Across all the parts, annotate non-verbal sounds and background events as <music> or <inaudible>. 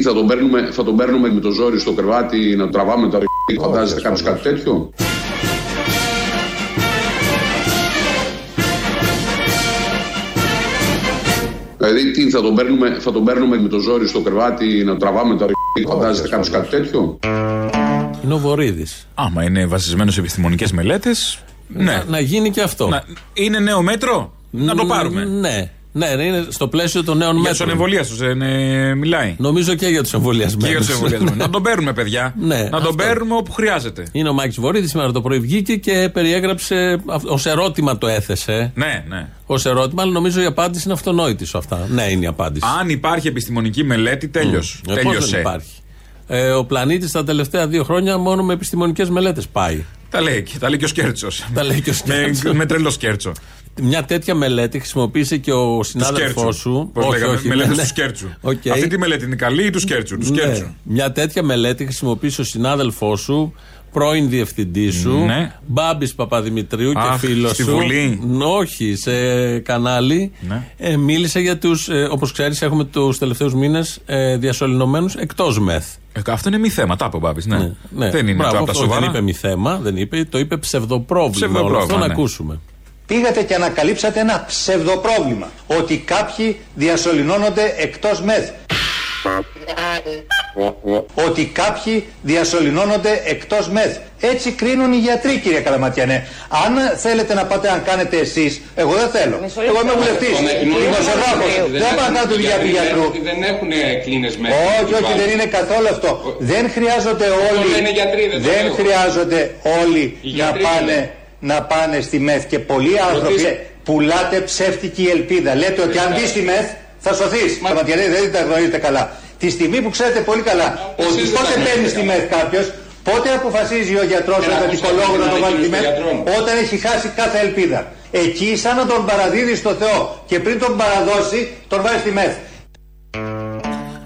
Δηλαδή, τι, θα τον, παίρνουμε, θα τον παίρνουμε με το ζόρι στο κρεβάτι να τραβάμε τα ρ***. Φαντάζεστε κάποιος κάτι τέτοιο; Δηλαδή, τι, θα τον, παίρνουμε, θα τον παίρνουμε με το ζόρι στο κρεβάτι να τραβάμε τα ρ***. Φαντάζεστε κάποιος κάτι τέτοιο; Είναι ο Βορύδη. Άμα είναι βασισμένος σε επιστημονικές μελέτες. Ναι. Να, να γίνει και αυτό. Να- είναι νέο μέτρο; Να το πάρουμε. Ναι. Ναι, ναι, είναι στο πλαίσιο των νέων Για του μέτρων. ανεμβολίαστου δεν ε, μιλάει. Νομίζω και για τους εμβολιασμένους. Και για τους εμβολιασμού. να τον παίρνουμε, παιδιά. <laughs> Ναι, να τον αυτό. παίρνουμε όπου χρειάζεται. Είναι ο Μάκη Βορύδης, σήμερα το πρωί βγήκε και περιέγραψε. Ω ερώτημα το έθεσε. Ναι, ναι. Ω ερώτημα, αλλά νομίζω η απάντηση είναι αυτονόητη σε αυτά. Ναι, είναι η απάντηση. Αν υπάρχει επιστημονική μελέτη, τέλειωσε. Ε, πώς Τέλειωσε. δεν υπάρχει; Ε, ο πλανήτης τα τελευταία δύο χρόνια μόνο με επιστημονικές μελέτες πάει. Τα λέει, και- τα λέει και ο Σκέρτσος. Τα λέει και ο Σκέρτσος. με, με τρελό Σκέρτσο. Μια τέτοια μελέτη χρησιμοποίησε και ο συνάδελφός σου. Πώς λέγαμε, μελέτη ναι, του ναι. Σκέρτσου. Οκ. Αυτή τη μελέτη είναι καλή ή του Σκέρτσου. Του Ναι. Σκέρτσου; Μια τέτοια μελέτη χρησιμοποίησε ο συνάδελφός σου, πρώην διευθυντής σου, Ναι. Μπάμπης Παπαδημητρίου και Αχ, φίλος στη σου. Βουλή. Ν- Όχι, σε κανάλι. Ναι. Ε, μίλησε για τους. Ε, Όπως ξέρεις, έχουμε τους τελευταίους μήνες ε, διασωληνωμένους εκτός μεθ. Ε, αυτό είναι μη θέμα, τα είπε ο Μπάμπης, Ναι. Ναι. Δεν είναι Μπράβο, από τα αυτό σοβαρά. Δεν είπε μη θέμα, δεν είπε, το είπε ψευδοπρόβλημα. Όλο αυτό Ψευδοπρόβλημα, να ναι. ακούσουμε. Πήγατε και ανακαλύψατε ένα ψευδοπρόβλημα. Ότι κάποιοι διασωληνώνονται εκτός μεθ. Ότι κάποιοι διασωληνώνονται εκτός μεθ. Έτσι κρίνουν οι γιατροί κύριε Καλαματιανέ. Αν θέλετε να πάτε αν κάνετε εσείς, εγώ δεν θέλω. Εγώ είμαι βουλευτής, δημοσιογράφος. Δεν πάω να κάνω τη δουλειά του γιατρού. Δεν έχουν κλίνες μέσα. Όχι, όχι, δεν είναι καθόλου αυτό. Δεν χρειάζονται όλοι. λένε γιατροί, δεν το δεν λέω. χρειάζονται όλοι Οι να γιατροί πάνε, λένε. Να πάνε στη ΜΕΘ. Και πολλοί άνθρωποι Ρωτήστε. πουλάτε ψεύτικη ελπίδα. Λέτε ότι αν μπεις στη ΜΕΘ θα σωθείς. Μα δεν τα γνωρίζετε καλά. Τη στιγμή που ξέρετε πολύ καλά εσείς ότι δεν πότε τα μπαίνει γνωρίζετε στη καλά. ΜΕΘ κάποιος, πότε αποφασίζει ο γιατρός Ένα με τον ακούσατε δικολόγο την να τον βάλει στη ανακοίνωση ΜΕΘ, των γιατρών. όταν έχει χάσει κάθε ελπίδα. Εκεί, σαν να τον παραδίδει στο Θεό και πριν τον παραδώσει, τον βάζει στη ΜΕΘ.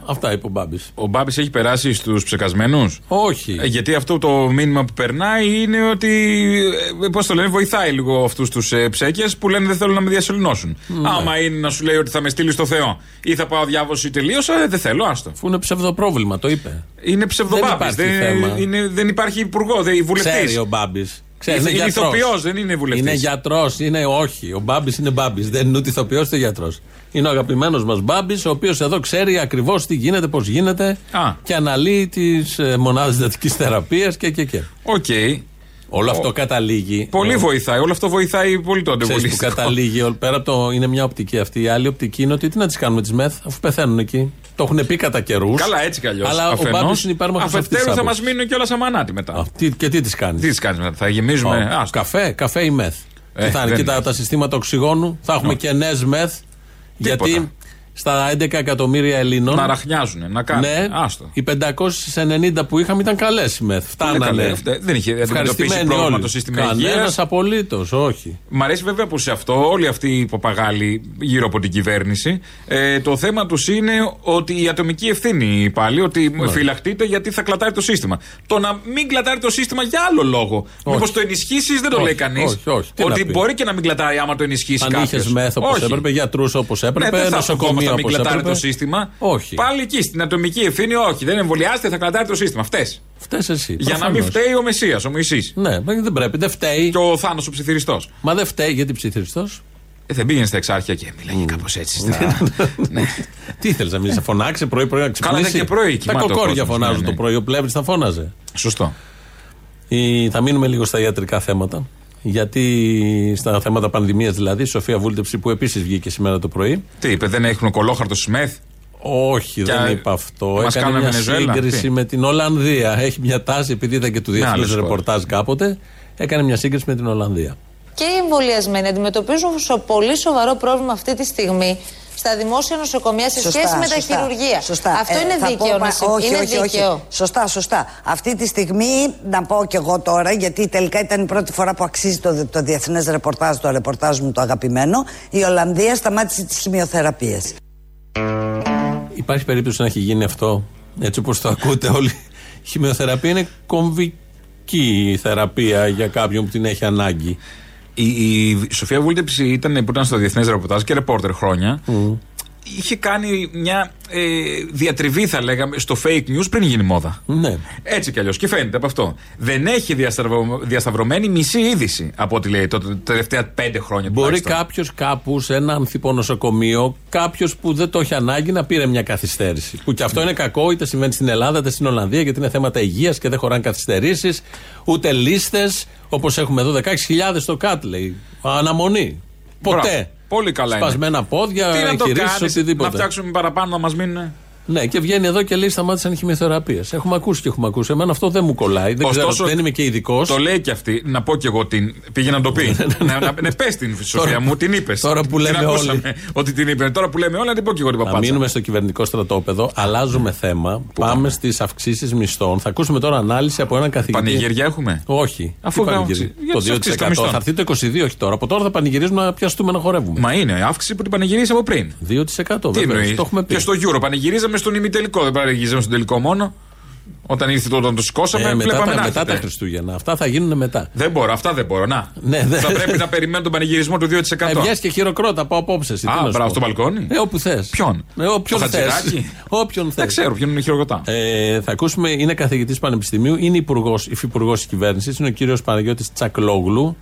Αυτά είπε ο Μπάμπης. Ο Μπάμπης έχει περάσει στους ψεκασμένους; Όχι. Ε, γιατί αυτό το μήνυμα που περνάει είναι ότι. Ε, Πώς το λένε, βοηθάει λίγο αυτούς τους ε, ψέκες που λένε δεν θέλουν να με διασωληνώσουν. Ναι. Άμα είναι να σου λέει ότι θα με στείλεις στο Θεό ή θα πάω διάβοση τελείωσα, ε, δεν θέλω, άστο. Αφού είναι ψευδοπρόβλημα, το είπε. Είναι ψευδομπάμπη. υπάρχει Δεν, θέμα. είναι, δεν υπάρχει υπουργό, δεν Ξέρει βουλευτής. ο Μπάμπης. Είναι ηθοποιός, δεν είναι βουλευτής. Είναι γιατρός, είναι όχι. Ο Μπάμπης είναι Μπάμπης. Δεν είναι ούτε ηθοποιός ούτε γιατρός. Είναι ο αγαπημένος μας Μπάμπης, ο οποίος εδώ ξέρει ακριβώς τι γίνεται, πώς γίνεται Α. και αναλύει τις ε, μονάδες διδακτικής θεραπείας και, και, και. Οκ. Όλο αυτό καταλήγει. Πολύ ε, βοηθάει. Όλο αυτό βοηθάει πολύ το Ξέρεις που αντιεμβολιαστικό. καταλήγει, όλο- πέρα από το. Είναι μια οπτική αυτή. Η άλλη οπτική είναι ότι τι να τι κάνουμε τις ΜΕΘ, αφού πεθαίνουν εκεί. Το έχουν πει κατά καιρούς. Καλά, έτσι κι αλλιώς. Αλλά ο Μπάμπης είναι υπέρμαχος αυτής της Αφετέρου θα μας μείνουν κιόλας αμανάτι μετά. Και τι τι κάνεις; Τι τι κάνεις μετά, θα γεμίζουμε. Ω, άστο. καφέ, καφέ ή μεθ. Ε, Τι θα είναι, δεν και τα, είναι. τα συστήματα οξυγόνου, θα έχουμε και νέε μεθ. Γιατί στα 11 εκατομμύρια Ελλήνων. Να ραχνιάζουν, να κάνουν. Ναι, Άστο. οι 590 που είχαμε ήταν καλές οι μεθ. Φτάνανε. καλές, αυτά- δεν είχε αντιμετωπίσει Ευχαριστημένοι πρόβλημα όλοι. το σύστημα Κανένας υγείας. απολύτως, όχι. Μ' αρέσει βέβαια που σε αυτό όλοι αυτοί οι παπαγάλοι γύρω από την κυβέρνηση ε, το θέμα τους είναι ότι η ατομική ευθύνη πάλι, ότι Ναι. φυλαχτείτε γιατί θα κλατάρει το σύστημα. Το να μην κλατάρει το σύστημα για άλλο λόγο. Μήπως το ενισχύσεις δεν το Όχι, λέει κανείς. όχι, όχι. Τι να Ότι πει. μπορεί και να μην κλατάρει άμα το ενισχύσεις Αν κάποιος. είχε μεθ όπω έπρεπε, γιατρούς όπως Ναι, έπρεπε, δεν θα νοσοκομεία νοσοκομεία να μην όπω κλατάρει έπρεπε. το σύστημα. Όχι. Πάλι εκεί στην ατομική ευθύνη, όχι. Δεν εμβολιάστε, θα κλατάρει το σύστημα. Αυτέ. Φταίει εσύ. Για να μην προφανώς. φταίει ο Μεσία, ο Μωυσής Ναι, δεν πρέπει, δεν φταίει. Και ο Θάνος ο ψιθυριστός. Μα δεν φταίει γιατί ψιθυριστός; Ε, δεν πήγαινε στα εξάρχεια και μιλάγε κάπως έτσι. Στα... ναι. Τι ήθελες να μην σε φωνάξεις πρωί-πρωί να Καλά, ξυπνήσει; ήταν και πρωί, Τα κοιμάται ο κοκόρια κόσμος, φωνάζουν ναι, ναι. το πρωί. Ο πλεύρης θα φώναζε. Σωστό. Η- θα μείνουμε λίγο στα ιατρικά θέματα. Γιατί στα θέματα πανδημίας δηλαδή, η Σοφία Βούλτεψη που επίσης βγήκε σήμερα το πρωί. Τι είπε, δεν έχουν κολόχαρτο ΣΜΕΘ; Όχι, Και δεν είπα αυτό. μας Έκανε κάνουν μια Βενεζουέλα, σύγκριση τι; με την Ολλανδία. Έχει μια τάση, επειδή ήταν και του διεθνούς άλλες χώρες. ρεπορτάζ κάποτε, έκανε μια σύγκριση με την Ολλανδία. Και οι εμβολιασμένοι αντιμετωπίζουν σο- πολύ σοβαρό πρόβλημα αυτή τη στιγμή στα δημόσια νοσοκομεία σε σχέση με τα χειρουργεία. Σωστά. Αυτό Ε, είναι θα δίκαιο πω, να μα- συ- όχι, είναι όχι, όχι. δίκαιο. Σωστά, σωστά. Αυτή τη στιγμή, να πω κι εγώ τώρα, γιατί τελικά ήταν η πρώτη φορά που αξίζει το, το διεθνές ρεπορτάζ, το ρεπορτάζ μου το αγαπημένο, η Ολλανδία σταμάτησε τις χημειοθεραπείες. Υπάρχει περίπτωση να έχει γίνει αυτό, έτσι όπως το ακούτε όλοι. Η χημειοθεραπεία είναι κομβική η θεραπεία για κάποιον που την έχει ανάγκη. Η, η Σοφία Βούλτεψη ήταν που ήταν στο διεθνές ρεπορτάζ και ρεπόρτερ χρόνια. Είχε κάνει μια ε, διατριβή, θα λέγαμε, στο fake news πριν γίνει μόδα. Ναι. Έτσι κι αλλιώς. Και φαίνεται από αυτό. Δεν έχει διασταυρο, διασταυρωμένη μισή είδηση από ό,τι λέει το, τα τελευταία πέντε χρόνια. Μπορεί τουλάχιστον. κάποιος κάπου σε ένα ανθιπό νοσοκομείο, κάποιος που δεν το έχει ανάγκη να πήρε μια καθυστέρηση. Που και αυτό είναι κακό, είτε συμβαίνει στην Ελλάδα είτε στην Ολλανδία, γιατί είναι θέματα υγείας και δεν χωράνε καθυστερήσεις, ούτε λίστες, όπως έχουμε εδώ 16.000 στο ΚΑΤ λέει. Αναμονή. Ποτέ. Μπράβο. Πολύ καλά είναι. Σπασμένα πόδια, Τι να το εγχειρήσει, κάνεις, οτιδήποτε. Να φτιάξουμε παραπάνω να μας μείνουν. Ναι, και βγαίνει εδώ και λέει σταμάτησαν οι χημειοθεραπείε. Έχουμε ακούσει και έχουμε ακούσει. Εμένα αυτό δεν μου κολλάει. Δεν, ξέρω, Ωστόσο, δεν είμαι και ειδικός. Το λέει και αυτή. Να πω κι εγώ την. Πήγε να το πει. να, να, ναι, πες την Σοφία Τώρα- μου, την είπες. τώρα που λέμε όλοι. Ότι την είπε. Τώρα που λέμε όλα, να την πω κι εγώ την Να παπάτσα. μείνουμε στο κυβερνητικό στρατόπεδο. Αλλάζουμε θέμα. πάμε; Στις αυξήσεις μισθών. Θα ακούσουμε τώρα ανάλυση από έναν καθηγητή. Πανηγυριά έχουμε; Όχι. Αφού Τι δεν πανηγυρί; αύξηση. Για Το τις αυξήσεις των 2%. μισθών. Θα έρθει το 22, όχι τώρα. Από τώρα θα πανηγυρίζουμε να πιαστούμε να χορεύουμε. Μα είναι αύξηση που την πανηγυρίσει από πριν. 2% Τι βέβαια. εννοείς; Το έχουμε πει. Και στο Euro πανηγυρίζαμε στον ημιτελικό. Δεν πανηγυρίζαμε στον τελικό μόνο. Όταν ήρθε το, όταν το σηκώσαμε, Ε, μετά, βλέπαμε τα, να μετά έρχεται. τα Χριστούγεννα. Αυτά θα γίνουν μετά. Δεν μπορώ, αυτά δεν μπορώ. Να. Ναι, δεν- Θα πρέπει να περιμένω τον πανηγυρισμό του 2%. Ε, βγες και χειροκρότα από απόψε. εσύ, τι Α, να σου μπράβο, πω. στο μπαλκόνι. Ε, όπου θες. Ποιον; Ε, όποιον Το θες. Χατζηδάκη; <laughs> Όποιον θες. Δεν ξέρω ποιον είναι χειροκροτά. Ε, θα ακούσουμε, είναι καθηγητής πανεπιστημίου, είναι υπουργός, υφυπουργός της κυβέρνησης, είναι ο κύριος Παναγιώτης Τσακλόγλου.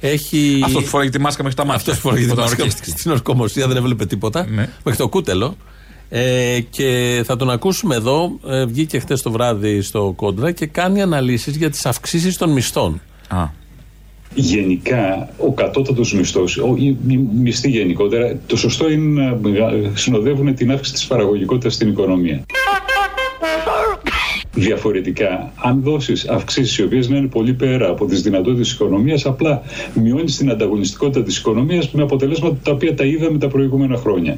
Έχει... Αυτός που φοράει τη μάσκα μέχρι τα μάτια. Αυτός φοράει τη Όταν μάσκα ορκίστηκε. στην ορκομοσία, δεν έβλεπε τίποτα. Ναι. Μέχρι το κούτελο. Ε, και θα τον ακούσουμε εδώ. Ε, βγήκε χθε το βράδυ στο κόντρα και κάνει αναλύσεις για τις αυξήσεις των μισθών. Α. Γενικά, ο κατώτατος μισθός, ο- οι οι μισθοί γενικότερα, το σωστό είναι να μεγα- συνοδεύουν την αύξηση της παραγωγικότητας στην οικονομία. Διαφορετικά, αν δώσεις αυξήσεις οι οποίες να είναι πολύ πέρα από τις δυνατότητες της οικονομίας, απλά μειώνεις την ανταγωνιστικότητα της οικονομίας με αποτελέσματα τα οποία τα είδαμε τα προηγούμενα χρόνια.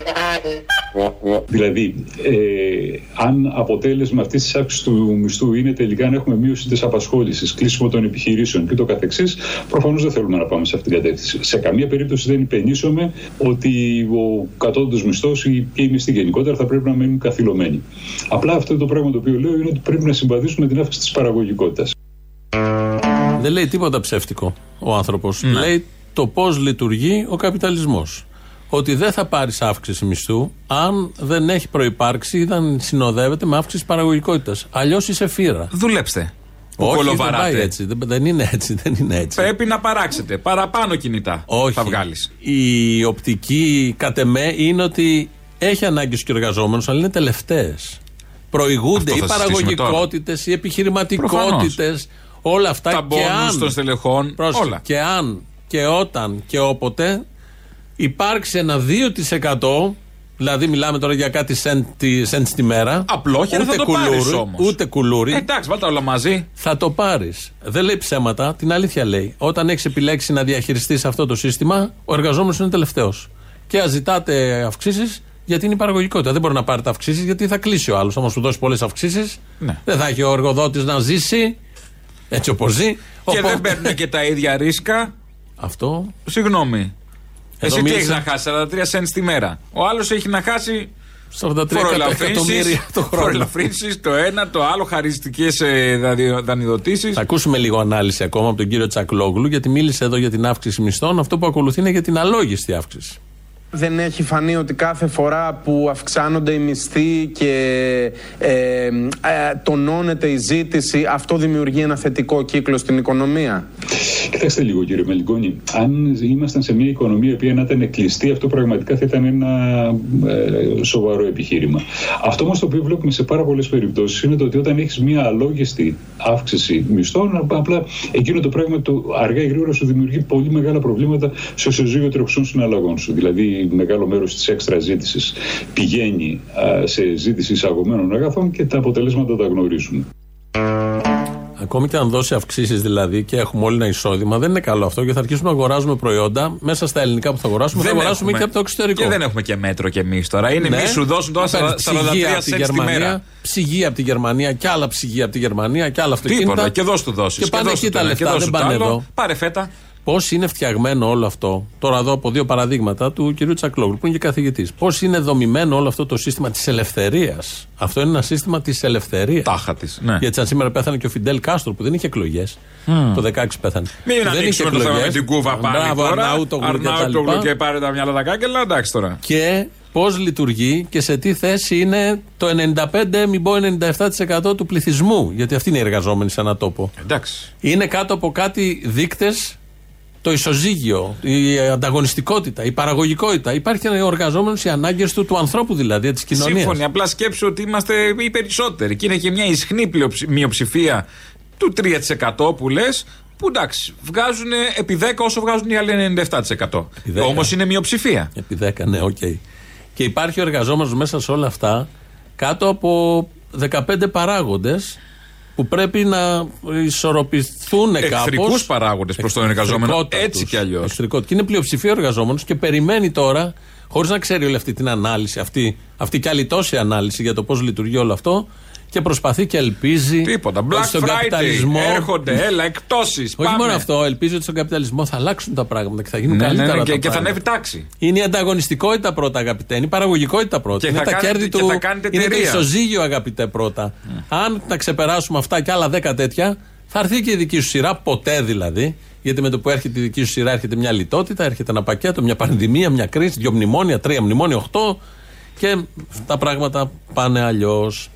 Δηλαδή, ε, αν αποτέλεσμα αυτής της αύξησης του μισθού είναι τελικά να έχουμε μείωση της απασχόλησης, κλείσιμο των επιχειρήσεων και το καθεξής, προφανώς δεν θέλουμε να πάμε σε αυτήν την κατεύθυνση. Σε καμία περίπτωση δεν υπενήσωμε ότι ο κατώτατος μισθός και οι μισθοί γενικότερα θα πρέπει να μείνουν καθυλωμένοι. Απλά αυτό το πράγμα το οποίο λέω είναι ότι πρέπει να συμβαδίσουμε την αύξηση της παραγωγικότητας. Δεν λέει τίποτα ψεύτικο ο άνθρωπος. Λέει το πώς λειτουργεί ο καπιταλισμός. Ότι δεν θα πάρεις αύξηση μισθού αν δεν έχει προπάρξει ή δεν συνοδεύεται με αύξηση παραγωγικότητας. Αλλιώς είσαι φύρα. Δουλέψτε. Που Όχι, δεν κολοβαράτε. πάει έτσι. Δεν, δεν είναι έτσι. Δεν είναι έτσι. Πρέπει να παράξετε. Παραπάνω κινητά Όχι. θα βγάλεις. Η οπτική κατ' εμέ είναι ότι έχει ανάγκη και ο εργαζόμενο, αλλά είναι τελευταίες. Προηγούνται Αυτό οι θα συζητήσουμε παραγωγικότητες, οι επιχειρηματικότητες, όλα αυτά. Τα και μπόνους αν, των στελεχών, πρόσεχε, όλα. Και αν και όταν και όποτε υπάρξει ένα 2%, δηλαδή μιλάμε τώρα για κάτι σεντ, τη- σεντ τη μέρα. Απλόχερα θα ούτε το πάρεις κουλούρι, όμως. Ούτε κουλούρι. Ε, εντάξει, βάλτε όλα μαζί. Θα το πάρεις. Δεν λέει ψέματα, την αλήθεια λέει. Όταν έχεις επιλέξει να διαχειριστείς αυτό το σύστημα, ο εργαζόμενος είναι τελευταίος. Και ζητάτε αυξήσεις γιατί είναι η παραγωγικότητα. Δεν μπορεί να πάρετε αυξήσεις γιατί θα κλείσει ο άλλος. Άμα σου δώσει πολλές αυξήσεις, Ναι. δεν θα έχει ο εργοδότης να ζήσει έτσι όπως ζει. Και Οπότε- δεν παίρνουν και τα ίδια ρίσκα. Αυτό. Συγγνώμη. Εδώ Εσύ τι μίλησα- έχεις να χάσεις, 43 cents τη μέρα. Ο άλλος έχει να χάσει 43 εκατομμύρια το χρόνο. Φορολαφρύνσεις, το ένα, το άλλο, χαριστικές δανειδοτήσεις. Θα ακούσουμε λίγο ανάλυση ακόμα από τον κύριο Τσακλόγλου, γιατί μίλησε εδώ για την αύξηση μισθών. Αυτό που ακολουθεί είναι για την αλόγιστη αύξηση. Δεν έχει φανεί ότι κάθε φορά που αυξάνονται οι μισθοί και ε, ε, τονώνεται η ζήτηση, αυτό δημιουργεί ένα θετικό κύκλο στην οικονομία; Κοιτάξτε λίγο κύριε Μελικόνη, αν ήμασταν σε μια οικονομία η οποία να ήταν κλειστή, αυτό πραγματικά θα ήταν ένα ε, σοβαρό επιχείρημα. Αυτό όμως το οποίο βλέπουμε σε πάρα πολλές περιπτώσεις είναι το ότι όταν έχεις μια αλόγιστη αύξηση μισθών, απλά εκείνο το πράγμα το αργά ή γρήγορα σου δημιουργεί πολύ μεγάλα προβλήματα στο ισοζύγιο τρεχουσών συναλλαγών σου. Δηλαδή, μεγάλο μέρος της έξτρα ζήτησης πηγαίνει α, σε ζήτηση εισαγωμένων αγαθών και τα αποτελέσματα τα γνωρίζουμε. Ακόμη και αν δώσει αυξήσεις δηλαδή και έχουμε όλοι ένα εισόδημα, δεν είναι καλό αυτό και θα αρχίσουμε να αγοράζουμε προϊόντα μέσα στα ελληνικά που θα αγοράσουμε. θα αγοράσουμε έχουμε. και από το εξωτερικό. Και δεν έχουμε και μέτρο κι εμείς τώρα. Είναι Ναι. μη σου δώσουν τώρα Παίρνεις 43 ψυγεία από τη cents τη Γερμανία, μέρα. Ψυγεία από τη Γερμανία και άλλα ψυγεία από τη Γερμανία και άλλα αυτοκίνητα. Τίποτα. Και δώσ' του δώσεις. Και πάνε εκεί τα λεφτά, δεν πάνε εδώ. Πάρε φέτα. Πώς είναι φτιαγμένο όλο αυτό, τώρα εδώ από δύο παραδείγματα του κυρίου Τσακλόγλου, που είναι και καθηγητής. Πώς είναι δομημένο όλο αυτό το σύστημα της ελευθερίας; Αυτό είναι ένα σύστημα της ελευθερίας. Τάχα της. Ναι. Γιατί σαν σήμερα πέθανε και ο Φιντέλ Κάστρο που δεν είχε εκλογές. Το 16 πέθανε. Μην δεν ανοίξουμε το θέμα με την κούβα πάλι Μπράβο, τώρα. Αρναούτογλου και τα Αρναούτογλου λοιπά. και πάρε τα μυαλά τα κάγκελα. Εντάξει τώρα. Και πώς λειτουργεί και σε τι θέση είναι το 95, μην πω 97% του πληθυσμού. Γιατί αυτοί είναι οι εργαζόμενοι σε ένα τόπο. Εντάξει. Είναι κάτω από κάτι δείκτες το ισοζύγιο, η ανταγωνιστικότητα, η παραγωγικότητα. Υπάρχει ένα εργαζόμενο, οι ανάγκες του, του ανθρώπου δηλαδή, της κοινωνίας. Σύμφωνοι. Απλά σκέψου ότι είμαστε οι περισσότεροι. Και είναι και μια ισχνή πλειοψη- μειοψηφία του 3% που λες. Που εντάξει, βγάζουν επί 10 όσο βγάζουν οι άλλοι 97%. Επί 10. Όμως είναι μειοψηφία. Επί 10, ναι, οκ. Και υπάρχει ο εργαζόμενος μέσα σε όλα αυτά κάτω από 15 παράγοντες που πρέπει να ισορροπηθούν κάπως. Εχθρικούς παράγοντες προς τον εργαζόμενο. Έτσι κι αλλιώς. Και είναι πλειοψηφία ο εργαζόμενος και περιμένει τώρα, χωρίς να ξέρει όλη αυτή την ανάλυση, αυτή, αυτή κι άλλη τόση ανάλυση για το πώς λειτουργεί όλο αυτό, και προσπαθεί και ελπίζει. Τίποτα. ότι Black στον Friday. καπιταλισμό. Έρχονται, έλα, εκτόσεις. Όχι μόνο αυτό, ελπίζει ότι στον καπιταλισμό θα αλλάξουν τα πράγματα και θα γίνουν Ναι, ναι, καλύτερα. ναι, τα και, και θα πράγματα. ανέβει τάξη. Είναι η ανταγωνιστικότητα πρώτα, αγαπητέ. Είναι η παραγωγικότητα πρώτα. Και είναι θα τα κάνετε- κέρδη και του. θα κάνετε είναι το εταιρεία. ισοζύγιο, αγαπητέ, πρώτα. Αν τα ξεπεράσουμε αυτά και άλλα δέκα τέτοια, θα έρθει και η δική σου σειρά, ποτέ δηλαδή. Γιατί με το που έρχεται η δική σου σειρά έρχεται μια λιτότητα, έρχεται ένα πακέτο, μια πανδημία, μια κρίση, δύο μνημόνια, τρία μνημόνια, οχτώ. Και τα πράγματα πάνε αλλιώς.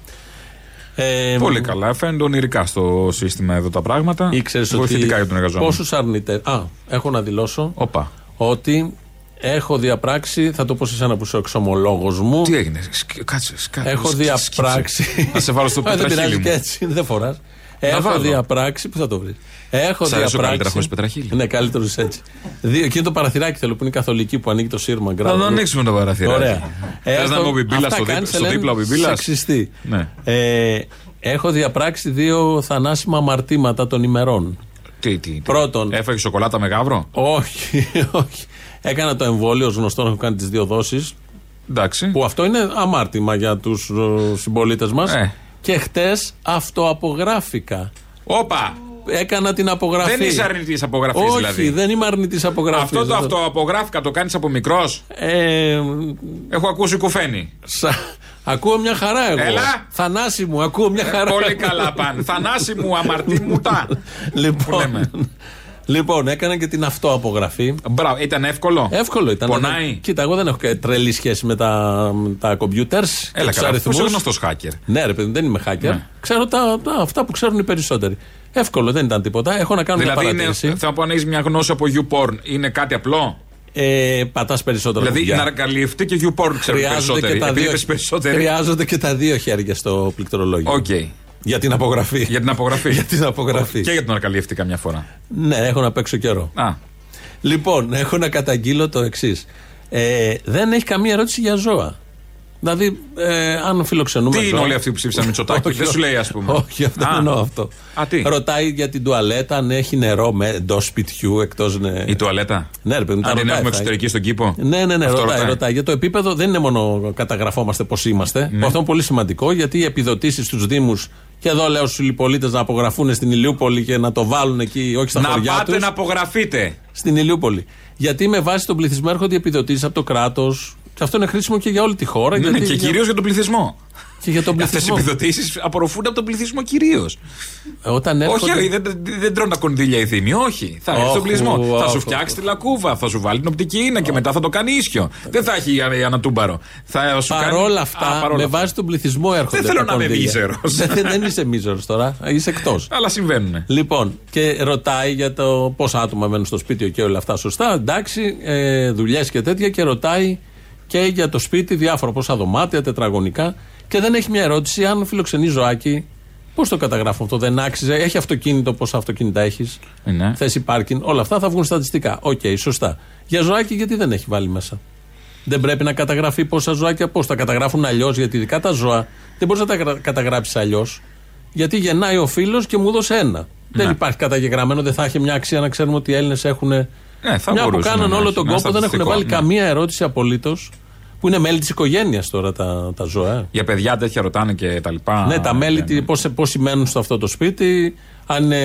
Ε, Πολύ καλά. Φαίνεται ονειρικά στο σύστημα εδώ τα πράγματα. Ήξερες ότι Βοηθητικά για τον εργαζόμενο. πόσους αρνητέ... Α, έχω να δηλώσω Όπα. ότι έχω διαπράξει, θα το πω σε εσένα που είσαι ο εξομολόγος μου, Τι έγινε, σκ- κάτσε. σκά- Έχω σκ- διαπράξει. σκύψε. Να σε βάλω στο <laughs> Α, Δεν πετραχύλι πειράζει μου. και έτσι, δεν φοράς. Έχω βάλω. διαπράξει. Πού θα το βρεις; Έχω Σ' αρέσω διαπράξει. καλύτερα χωρίς πετραχύλι. Ναι, καλύτερο έτσι. Δύο, και είναι το παραθυράκι θέλω που είναι η καθολική που ανοίγει το σύρμα. Θα το ανοίξουμε το παραθυράκι. Ωραία. Θες να Έχω- μου μπιμπίλα αυτά στο, κάνεις, δίπλα, στο Ελένη, δίπλα ο μπιμπίλας; σεξιστή. Ναι. Ε, έχω διαπράξει δύο θανάσιμα αμαρτήματα των ημερών. Τι, τι, τι. Πρώτον, Έφαγε σοκολάτα με γάβρο; όχι, <laughs> όχι. Έκανα το εμβόλιο, ως γνωστό έχω κάνει τις δύο δόσεις. Εντάξει. Που αυτό είναι αμάρτημα για τους συμπολίτες μας. Ε. Και χτες αυτοαπογράφηκα. Όπα! Έκανα την απογραφή. Δεν είσαι αρνητής απογραφής Όχι, δηλαδή. δεν είμαι αρνητής απογραφής. Αυτό το αυτοαπογράφηκα το κάνεις από μικρός; Ε, Έχω ακούσει κουφένι. σα- Ακούω μια χαρά εγώ. Έλα. Θανάση μου, ακούω μια χαρά. Πολύ καλά πάνε. Θανάση μου, αμαρτή μου τα. Που λοιπόν, λέμε. λοιπόν, έκανα και την αυτοαπογραφή. Μπράβο, ήταν εύκολο; Εύκολο ήταν. Πονάει; Κοίτα, εγώ δεν έχω και τρελή σχέση με τα, με τα κομπιούτερ. Έλα καλά, που είσαι γνωστός hacker. Ναι, ρε παιδί, δεν είμαι hacker. Ναι. Ξέρω τα, τα- αυτά που ξέρουν οι περισσότεροι. Εύκολο, δεν ήταν τίποτα. Έχω να κάνω Δηλαδή μια είναι, παρατήρηση. θα πω αν έχεις μια γνώση από YouPorn, είναι κάτι απλό; Ε, Πατάς περισσότερο. Δηλαδή κουμπιά. να καλυφθεί και YouPorn ξέρουν Χρειάζονται περισσότεροι. και, τα Επειδή δύο, είπες περισσότεροι. χρειάζονται και τα δύο χέρια στο πληκτρολόγιο. Οκ. Για την απογραφή. Για την απογραφή. <laughs> Για την απογραφή. Και για την ανακαλύφθη καμιά φορά. Ναι, έχω να παίξω καιρό. Α, Λοιπόν, έχω να καταγγείλω το εξής. Ε, δεν έχει καμία ερώτηση για ζώα. Δηλαδή, ε, αν φιλοξενούμε. Τι είναι ζώα- όλοι αυτοί που ψήφισαν Μητσοτάκη, Όχι, δεν σου λέει, ας πούμε. Όχι, αυτό Α. δεν εννοώ αυτό. Α, τι; Ρωτάει για την τουαλέτα αν έχει νερό εντός σπιτιού, εκτός. Ναι. η τουαλέτα; Ναι, ρε παιδί μου, τα Αν την ρωτάει έχουμε αυτά. εξωτερική στον κήπο; Ναι, ναι, ναι, Αυτό ρωτάει, ρωτάει. Για το επίπεδο δεν είναι μόνο καταγραφόμαστε πώς είμαστε. Ναι. Αυτό είναι πολύ σημαντικό γιατί οι επιδοτήσεις στους Δήμου και εδώ λέω στους πολίτες να απογραφούν στην Ηλιούπολη και να το βάλουν εκεί, όχι στα Να χωριά πάτε τους, να απογραφείτε. Στην Ηλιούπολη. Γιατί με βάση τον πληθυσμό έρχονται οι επιδοτήσεις από το κράτος. Και αυτό είναι χρήσιμο και για όλη τη χώρα. Ναι, γιατί ναι, και για- κυρίως για τον πληθυσμό. και για τον Αυτές οι πληθυσμό. επιδοτήσεις απορροφούνται από τον πληθυσμό κυρίως. Όταν έρχονται. Όχι, δεν, δεν, δεν τρώνε τα κονδύλια οι Δήμοι. Όχι. Θα έρθει Όχου, στον πληθυσμό. Θα σου όχου. φτιάξει τη λακκούβα, θα σου βάλει την οπτική ίνα και μετά θα το κάνει ίσιο. Δεν θα έχει ε, ανατούμπαρο. Θα σου κάνει- Παρόλα Α, αυτά, παρόλα με αυτά. βάση τον πληθυσμό έρχονται. Δεν θέλω τα να είμαι κονδύλια. μίζερος. δεν, δεν είσαι μίζερος τώρα. Είσαι εκτός. <laughs> Αλλά συμβαίνουν. Λοιπόν, και ρωτάει για το πόσα άτομα μένουν στο σπίτι και όλα αυτά. Σωστά, εντάξει, ε, δουλειές και τέτοια. Και ρωτάει και για το σπίτι διάφορα πόσα δωμάτια, τετραγωνικά. Και δεν έχει μια ερώτηση αν φιλοξενεί ζωάκι. Πώς το καταγράφω αυτό, δεν άξιζε. Έχει αυτοκίνητο, πόσα αυτοκίνητα έχεις. Ε, ναι. Θέση πάρκινγκ. Όλα αυτά θα βγουν στατιστικά. Οκ, σωστά. Για ζωάκι, γιατί δεν έχει βάλει μέσα; Δεν πρέπει να καταγραφεί πόσα ζωάκια, πώς τα καταγράφουν αλλιώς, γιατί ειδικά τα ζώα δεν μπορείς να τα γρα- καταγράψεις αλλιώς. Γιατί γεννάει ο φίλος και μου έδωσε ένα. Δεν υπάρχει καταγεγραμμένο, δεν θα έχει μια αξία να ξέρουμε ότι οι Έλληνες έχουν. Ναι, θα μια που μπορούσε κάναν να όλο έχει τον ένα κόπο, δεν έχουν στατιστικό, βάλει ναι. καμία ερώτηση απολύτως. Που είναι μέλη της οικογένειας τώρα τα, τα ζώα. ε. Για παιδιά τέτοια ρωτάνε και τα λοιπά. ναι, τα μέλη, ναι, ναι. τι- πώς, πόσοι μένουν σε αυτό το σπίτι, αν είναι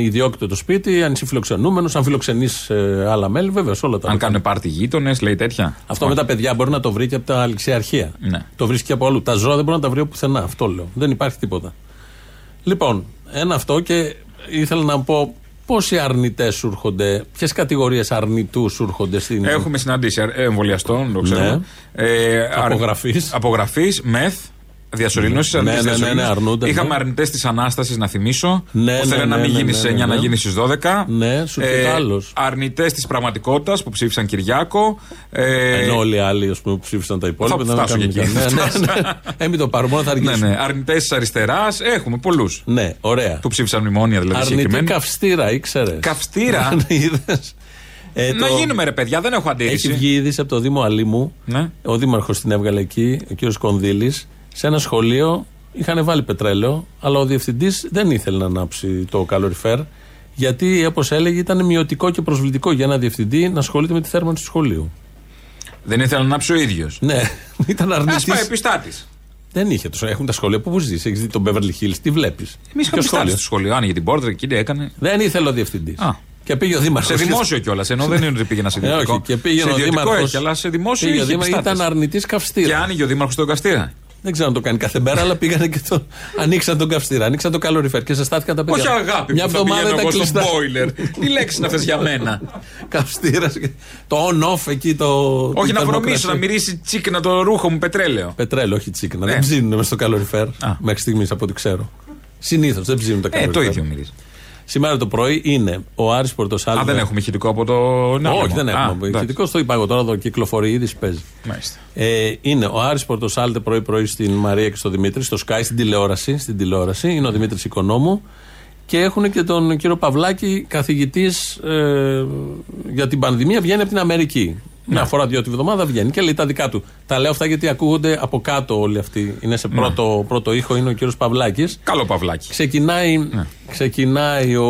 ιδιόκτητο το σπίτι, αν είσαι φιλοξενούμενο, αν φιλοξενείς άλλα μέλη, βέβαια όλα τα Αν ρωτάνε. κάνουν πάρτι γείτονες, λέει τέτοια. Αυτό με τα παιδιά μπορεί να το βρει και από τα ληξιαρχεία. Ναι. Το βρίσκει και από αλλού. Τα ζώα δεν μπορεί να τα βρει από πουθενά. Αυτό λέω. Δεν υπάρχει τίποτα. Λοιπόν, ένα αυτό και ήθελα να πω Πόσοι αρνητές σου έρχονται, ποιες κατηγορίες αρνητούς σου έρχονται στην. Έχουμε συναντήσει ε, εμβολιαστών, το ξέρω. Ναι. Ε, Απογραφής. Απογραφής, μεθ. Διασωληνώσει Ναι, ναι, ναι, ναι, αρνούνται, Είχαμε ναι. αρνητέ της Ανάστασης, να θυμίσω. Ναι, που ναι, θέλουν να ναι, μην ναι, γίνει ναι, σε 9, ναι, να ναι. γίνει στις 12. Ναι, σου είπε άλλο. Αρνητές της πραγματικότητας που ψήφισαν Κυριάκο. Ε, Ενώ όλοι οι άλλοι ας πούμε, που ψήφισαν τα υπόλοιπα. Θα δεν φτάσω κάνουν και εκεί. καν. Ναι, <laughs> ναι, ναι. Ε, μην το πάρουμε, μόνο θα ναι, αργήσουμε. ναι. Αρνητές της αριστεράς. Έχουμε πολλούς. Ναι, ωραία. Που ψήφισαν μνημόνια δηλαδή Αρνητή συγκεκριμένα. καυστήρα, ήξερες. Καυστήρα; <laughs> Ε, να γίνουμε ρε παιδιά, δεν έχω αντίρρηση. Έχει βγει είδηση από το Δήμο Αλήμου. Ναι. Ο Δήμαρχος την έβγαλε εκεί, ο κ. Κονδύλης. Σε ένα σχολείο είχαν βάλει πετρέλαιο, αλλά ο διευθυντής δεν ήθελε να ανάψει το καλοριφέρ. Γιατί, όπως έλεγε, ήταν μειωτικό και προσβλητικό για ένα διευθυντή να ασχολείται με τη θέρμανση του σχολείου. Δεν ήθελα να ανάψει ο ίδιος. Ναι, <laughs> ήταν Α αρνητής. πάει επιστάτη. Δεν είχε τόσο. Έχουν τα σχολεία που ζεις. Έχεις δει τον Beverly Hills, τι βλέπεις; Εμείς είχαμε επιστάτη στο σχολείο. Άνοιγε την πόρτα και τι έκανε. Δεν ήθελε ο διευθυντής. Α. Και πήγε ο Δήμαρχος. Σε δημόσιο κιόλας. Ενώ δεν είναι ότι πήγαινα σε Ε, ιδιωτικό. όχι, και πήγε σε ο ιδιωτικό Δήμαρχος. έχει, αλλά σε δημόσιο Πήγε ο είχε Δήμαρχος, επιστάτες. ήταν αρνητής καυστήρα. Και άνοιγε ο Δήμαρχος τον καστήρα. Δεν ξέρω αν το κάνει κάθε μέρα, αλλά πήγανε και το. Ανοίξαν τον καυστήρα, ανοίξαν το καλοριφέρ και σε στάθηκαν τα παιδιά. Όχι αγάπη Μια που θα εβδομάδα πηγαίνω ήταν εγώ στο κλειστά. boiler. Τι λέξεις είναι αυτέ για μένα; Καυστήρας. Το on-off εκεί το. Όχι η να θερμοκρασία. βρωμίσω, να μυρίσει τσίκνα το ρούχο μου πετρέλαιο. Πετρέλαιο, όχι τσίκνα. Ναι. Δεν ψήνουν με στο καλοριφέρ. Α. Μέχρι στιγμής από ό,τι ξέρω. Συνήθως δεν ψήνουν τα Ε, καλοριφέρ. το ίδιο μυρίζει. Σήμερα το πρωί είναι ο Άρης Πορτοσάλτε. Α, δεν έχουμε ηχητικό από το Ναύλεμο. Όχι, δεν Α, έχουμε. εντάξει. Ηχητικό στο είπα εγώ τώρα, το κυκλοφορεί ήδη παίζει. Μάλιστα. Ε, είναι ο Άρης Πορτοσάλτε πρωί-πρωί στην Μαρία και στο Δημήτρη, στο Sky, στην τηλεόραση. Στην τηλεόραση. Είναι ο Δημήτρης Οικονόμου. Και έχουν και τον κύριο Παυλάκη, καθηγητής ε, για την πανδημία, βγαίνει από την Αμερική. Μια φορά, δύο τη βδομάδα βγαίνει και λέει τα δικά του. Τα λέω αυτά γιατί ακούγονται από κάτω όλοι αυτοί. Είναι σε πρώτο, πρώτο ήχο, είναι ο κύριος Παυλάκης. Καλό παυλάκι. Ξεκινάει, Ναι. ξεκινάει ο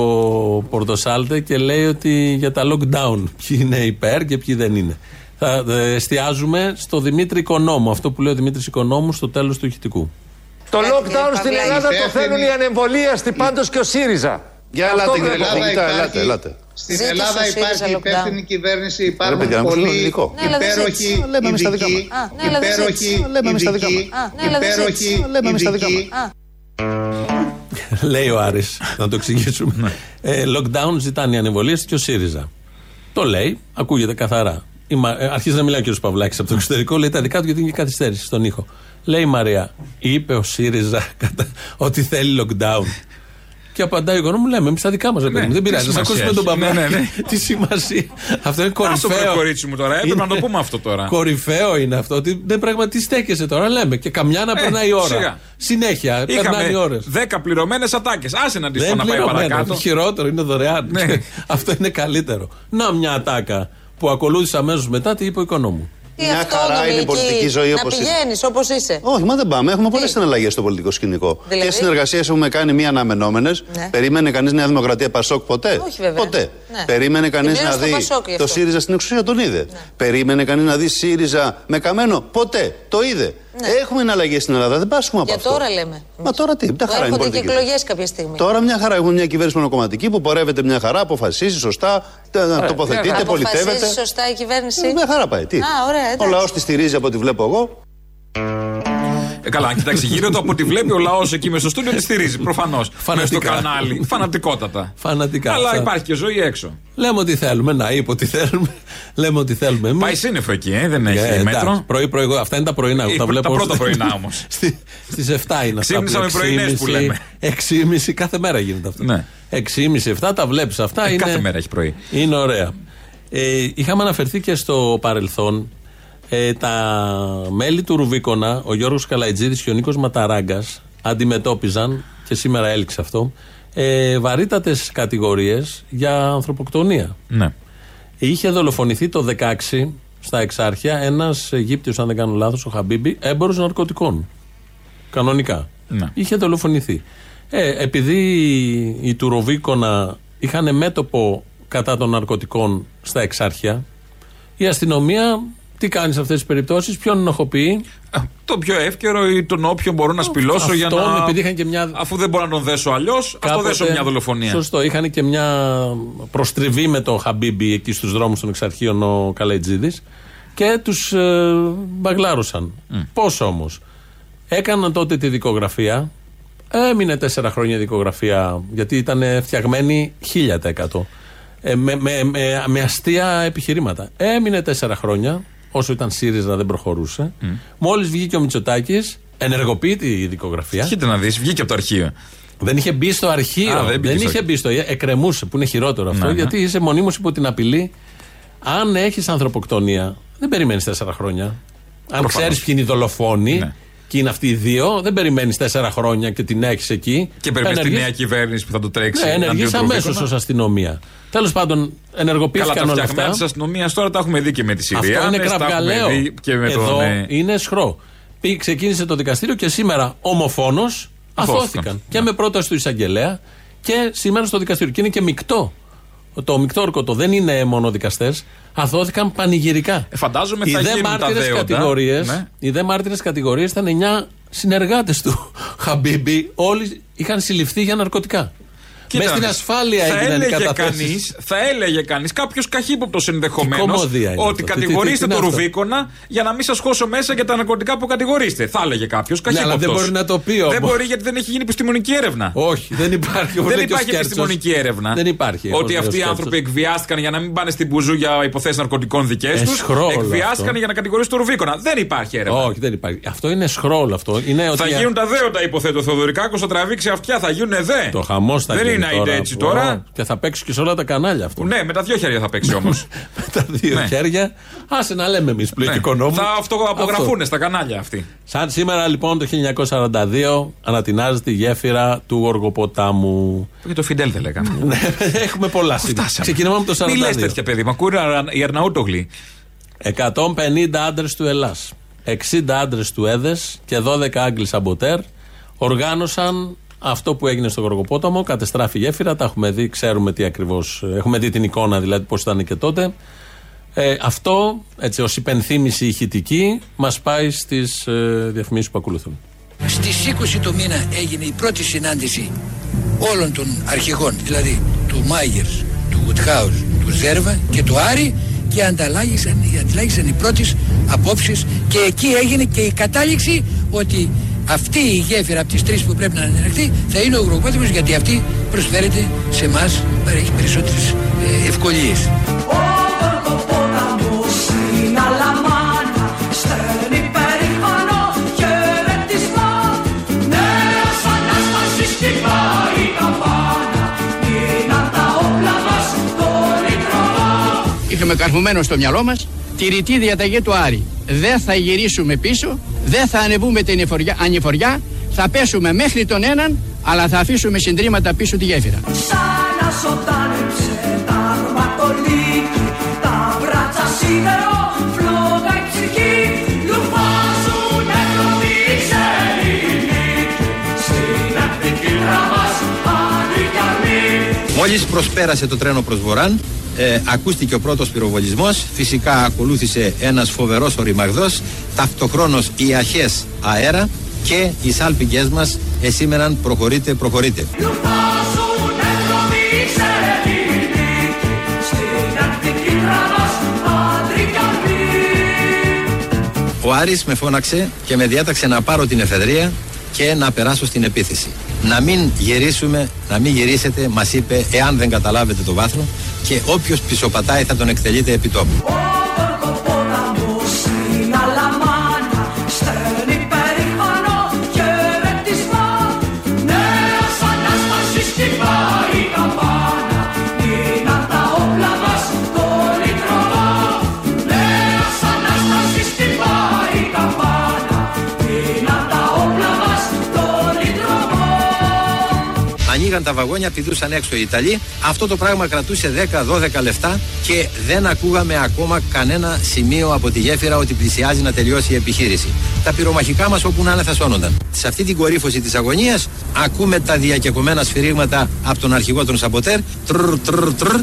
Πορτοσάλτε και λέει ότι για τα lockdown <laughs> ποιοι είναι υπέρ και ποιοι δεν είναι. Θα ε, εστιάζουμε στο Δημήτρη Οικονόμου, αυτό που λέει ο Δημήτρης Οικονόμου στο τέλος του ηχητικού. Το lockdown στην Ελλάδα το θέλουν οι ανεμβολίαστοι πάντως και ο ΣΥΡΙΖΑ. Για Αυτό ελάτε, βλέπω. κύριε Κοίτα, Κοίτα, ελάτε, ελάτε, ελάτε. Στην Ζήτησε Ελλάδα ο ΣΥΡΙΖΑ υπάρχει lockdown. υπεύθυνη κυβέρνηση, Ρε υπάρχουν παιδιά, μου πολλοί υλικό. Ναι, αλλά δεν υπέροχοι ζήτησε. Λέμε εμείς τα δικά ειδικοί, μας. Α, ναι, αλλά δεν υπέροχοι ζήτησε. Λέμε εμείς τα δικά ειδικοί, μας. Α, ναι, αλλά δεν υπέροχοι ζήτησε. Λέμε εμείς τα δικά ειδικοί. Α, <laughs> λέει ο Άρης, να το εξηγήσουμε. ε, lockdown ζητάνε οι ανεμβολίε και ο ΣΥΡΙΖΑ. Το λέει, ακούγεται καθαρά. Η Μα- ε, αρχίζει να μιλάει ο κ. Παυλάκης από το εξωτερικό, λέει τα δικά του γιατί είναι και καθυστέρηση στον ήχο. Λέει η Μαρία, είπε ο ΣΥΡΙΖΑ <laughs> κατά- ότι θέλει lockdown. Και απαντάει ο οικονόμου, λέμε εμείς τα δικά μας. Ναι, δεν τι πειράζει, θα σημασία ακούσουμε τον έχει. Παυλάκη. Ναι, ναι, <laughs> τι σημασία. Αυτό είναι Άσο βρε κορυφαίο. κορίτσι μου τώρα, έπρεπε να το Είναι- πούμε αυτό τώρα. Κορυφαίο είναι αυτό. Ότι δεν πραγματι στέκεσαι τώρα, λέμε. Και καμιά να Ε, περνάει η ώρα. σιγά. Συνέχεια, περνάνε οι ώρες. Είχαμε 10 πληρωμένες ατάκες. Άσε να αντιστοιχώ να πάει πληρωμένο. παρακάτω. Χειρότερο, είναι δωρεάν. Ναι. <laughs> Αυτό είναι καλύτερο. Να μια ατάκα που ακολούθησε αμέσως μετά, τι είπε ο οικονόμου. Τι Μια αυτό, χαρά είναι η Ντομινική, πολιτική ζωή Να όπως είναι. πηγαίνεις όπως είσαι. Όχι, μα δεν πάμε. Έχουμε πολλές Τι; συναλλαγές στο πολιτικό σκηνικό. Δηλαδή; Και συνεργασίες έχουμε κάνει μη αναμενόμενες. Ναι. Περίμενε κανείς Νέα Δημοκρατία Πασόκ ποτέ; Όχι, βέβαια. Ποτέ. Ναι. Περίμενε κανείς Ιδίως να στο δει Πασόκ γι' το αυτό. ΣΥΡΙΖΑ στην εξουσία, τον είδε. Περίμενε κανείς να δει ΣΥΡΙΖΑ με καμένο; Ποτέ. Το είδε. Ναι. Έχουμε εναλλαγές στην Ελλάδα. Δεν πάσχουμε από Για αυτό. τώρα λέμε. Μα τώρα τι. Μια Που χαρά είναι η έρχονται και πολιτική. εκλογές κάποια στιγμή. Τώρα μια χαρά έχουμε μια κυβέρνηση μονοκομματική που πορεύεται μια χαρά, αποφασίζει σωστά, τε- τοποθετείται, πολιτεύεται. Αποφασίζει σωστά η κυβέρνηση. Ε, Μια χαρά πάει. Τι. Α, ωραία, ο εντάξει. λαός τη στηρίζει από ό,τι βλέπω εγώ. Ε, καλά, αν κοιτάξει γύρω του από ό,τι βλέπει ο λαός εκεί με στο στούντιο τη στηρίζει. Προφανώς. Μέσα στο Φανατικά. κανάλι. Φανατικότατα. Φανατικά. Αλλά Θα- υπάρχει και ζωή έξω. Λέμε ότι θέλουμε. Να είπε ότι θέλουμε. <laughs> Λέμε ότι θέλουμε. Εμείς. Πάει σύννεφο εκεί, ε, δεν έχει Ε, εντάξει, μέτρο. πρωί, πρωί, εγώ- αυτά είναι τα πρωινά. εγώ Ε, τα, τα βλέπω πρώτα πρωινά <laughs> όμως. Στις 7 είναι αυτά. Ξύπνησα που με πρωινές που λέμε. 6,5 κάθε μέρα γίνεται αυτό. Ναι. 6,5-7 τα βλέπεις αυτά. Ε, είναι, κάθε μέρα έχει πρωί. Είναι ωραία. Ε, είχαμε αναφερθεί και στο παρελθόν ε, τα μέλη του Ρουβίκονα, ο Γιώργος Καλαϊτζίδης και ο Νίκος Ματαράγκας αντιμετώπιζαν, και σήμερα έληξε αυτό, ε, βαρύτατες κατηγορίες για ανθρωποκτονία. Ναι. Είχε δολοφονηθεί το 16 στα Εξάρχεια ένας Αιγύπτιος, αν δεν κάνω λάθος, ο Χαμπίμπι, έμπορος ναρκωτικών. Κανονικά. Ναι. Είχε δολοφονηθεί. Ε, επειδή οι του Ρουβίκονα είχαν μέτωπο κατά των ναρκωτικών στα Εξάρχεια, η αστυνομία τι κάνεις σε αυτές τις περιπτώσεις, ποιον ενοχοποιεί; Α, Το πιο εύκαιρο ή τον όποιον μπορώ να σπηλώσω για αυτόν, να. επειδή είχαν και μια- Αφού δεν μπορώ να τον δέσω αλλιώς, ας το Κάποτε- δέσω μια δολοφονία. Σωστό. Είχαν και μια προστριβή με τον Χαμπίμπι εκεί στους δρόμους των εξαρχείων ο Καλαϊτζίδης και τους ε, μπαγλάρωσαν. Πώς όμως; Έκαναν τότε τη δικογραφία, Έμεινε τέσσερα χρόνια η δικογραφία, γιατί ήταν φτιαγμένη 1000%. Ε, με, με, με, με αστεία επιχειρήματα. Έμεινε τέσσερα χρόνια, όσο ήταν ΣΥΡΙΖΑ δεν προχωρούσε. Mm. Μόλις βγήκε ο Μητσοτάκης, ενεργοποιείται η δικογραφία. Κοίτα να δεις, βγήκε από το αρχείο. Δεν είχε μπει στο αρχείο. Α, δεν δεν μπήκε είχε στο- μπει στο. Εκκρεμούσε, που είναι χειρότερο αυτό, Ναι, ναι. γιατί είσαι μονίμως υπό την απειλή. Αν έχεις ανθρωποκτονία, δεν περιμένεις τέσσερα χρόνια. Αν Προφανώς. ξέρεις ποιοι είναι οι δολοφόνοι Ναι. Και είναι αυτοί οι δύο, δεν περιμένεις τέσσερα χρόνια και την έχεις εκεί. Και πρέπει στη Ενεργείς- νέα κυβέρνηση που θα το τρέξει. Ναι, ενεργείς εναντίον του αμέσως Ρουβίκονα. ως αστυνομία. Τέλος πάντων, Καλά, τα ενεργοποιήθηκαν όλα φτιαγμένα αυτά. τη αστυνομία τώρα τα έχουμε δει και με τη Αυτό Συρία. είναι κραυγαλαίο. Και με Εδώ τον, ε, είναι σχρό. Πήγε, ξεκίνησε το δικαστήριο και σήμερα ομοφόνος Αθώθηκαν. αθώθηκαν. Και με πρόταση του εισαγγελέα και σήμερα στο δικαστήριο. Και είναι και μεικτό. Το μεικτό όρκωτο δεν είναι μόνο δικαστές. Αθώθηκαν πανηγυρικά. Ε, φαντάζομαι οι θα δε γίνουν τα μάρτυρες δέοντα. κατηγορίες, Ναι. οι δε μάρτυρες κατηγορίες ήταν 9 συνεργάτες του <laughs> Χαμπίμπι. Όλοι είχαν συλληφθεί για ναρκωτικά. Κοίτα Μέσα στην να δεις. ασφάλεια θα έγιναν οι έλεγε καταθέσεις. κανείς, Θα έλεγε κανείς, κάποιος καχύποπτος ενδεχομένως, Τι κομμωδία είναι ότι αυτό. Τι- τι- κατηγορήστε τι- τι το είναι αυτό; Ρουβίκονα για να μην σας χώσω μέσα για τα ναρκωτικά που κατηγορήστε. Θα έλεγε κάποιος. Ναι, αλλά δεν μπορεί να το πει Δεν όμως. μπορεί γιατί δεν έχει γίνει επιστημονική έρευνα. Όχι, δεν υπάρχει. όπως Δεν λέει και ο υπάρχει Σκέρτσος. επιστημονική έρευνα. Δεν υπάρχει. όπως Ότι λέει ο αυτοί οι Σκέρτσος. άνθρωποι εκβιάστηκαν για να μην πάνε στην Μπουζού για υποθέσεις ναρκωτικών δικές Ε, τους. σχρό όλο Εκβιάστηκαν αυτό. για να κατηγορήσουν το Ρουβίκονα. Δεν υπάρχει έρευνα. Όχι, δεν υπάρχει. Αυτό είναι σχρόλ αυτό. Είναι Θα ότι γίνουν τα δέοντα, υποθέτω. Ο Θεοδωρικάκος θα τραβήξει αυτιά, θα γίνουν δε. Το χαμός θα Δεν γίνει είναι τώρα. έτσι Πω, τώρα. Και θα παίξει και σε όλα τα κανάλια αυτό. Ναι, με τα δυο χέρια θα παίξει όμως. <laughs> Με τα δύο Ναι. χέρια. Άσε να λέμε εμείς πλοίο Θα αυτοαπογραφούν στα κανάλια αυτοί. Σαν σήμερα λοιπόν το 1942 ανατινάζεται η γέφυρα του Γοργοποτάμου. Και το Φιντέλ δεν λέγαμε. <laughs> Ναι, Έχουμε πολλά σημεία. Ξεκινάμε από το 42. Μη λες τέτοια παιδί, μα ακούει η Αρναούτογλη. 150 άντρες του Ελλάς 60 άντρες του ΕΔΕΣ και 12 Άγγλοι σαμποτέρ οργάνωσαν αυτό που έγινε στο Γοργοπόταμο. Κατεστράφη η γέφυρα, τα έχουμε δει, ξέρουμε τι ακριβώς. Έχουμε δει την εικόνα δηλαδή πώς ήταν και τότε. Ε, αυτό, έτσι, ως υπενθύμηση ηχητική, μας πάει στις ε, διαφημίσεις που ακολουθούν. Στις 20 το μήνα έγινε η πρώτη συνάντηση όλων των αρχηγών, δηλαδή του Μάγερς, του Γουτχάους, του Ζέρβα και του Άρη και ανταλλάγησαν, ανταλλάγησαν οι πρώτες απόψεις και εκεί έγινε και η κατάληξη ότι αυτή η γέφυρα από τις τρεις που πρέπει να ανελεχθεί θα είναι ο Γροπότημος γιατί αυτή προσφέρεται σε εμάς παρέχει περισσότερες ε, ευκολίες. στην Αλαμάνα στέλνει περήφανο χαιρετισμό Νέος Ανάστασης χτυπάει η καμπάνα γίναν τα όπλα μας πολυτροπό Είχαμε καρφωμένο στο μυαλό μας τη ρητή διαταγή του Άρη. Δεν θα γυρίσουμε πίσω, δεν θα ανεβούμε την ανηφοριά, ανηφοριά, θα πέσουμε μέχρι τον έναν, αλλά θα αφήσουμε συντρίμματα πίσω τη γέφυρα. Σαν να ζωντάνεψε τα αρματολίκη τα μπράτσα σίδερο Μόλις προσπέρασε το τρένο προς Βορράν, ε, ακούστηκε ο πρώτος πυροβολισμός, φυσικά ακολούθησε ένας φοβερός οριμαγδός, ταυτοχρόνως οι αρχές αέρα και οι σάλπιγγες μας εσήμεραν προχωρείτε, προχωρείτε. Λουφάζουν εύκολοι οι ξένοι νίκη στην ακτική τραβάς αντρικαρνή Ο Άρης με φώναξε και με διάταξε να πάρω την εφεδρεία και να περάσω στην επίθεση. Να μην γυρίσουμε, να μην γυρίσετε, μας είπε, εάν δεν καταλάβετε το βάθρο και όποιος πισωπατάει θα τον εκτελείτε επί τόπου. Ανοίγαν τα βαγόνια, πηδούσαν έξω οι Ιταλοί. Αυτό το πράγμα κρατούσε 10-12 λεπτά και δεν ακούγαμε ακόμα κανένα σημείο από τη γέφυρα ότι πλησιάζει να τελειώσει η επιχείρηση. Τα πυρομαχικά μας όπου να είναι θα σώνονταν. Σε αυτή την κορύφωση της αγωνίας ακούμε τα διακεκομένα σφυρίγματα από τον αρχηγό των Σαμποτέρ. Τρρ, τρρ, τρρ.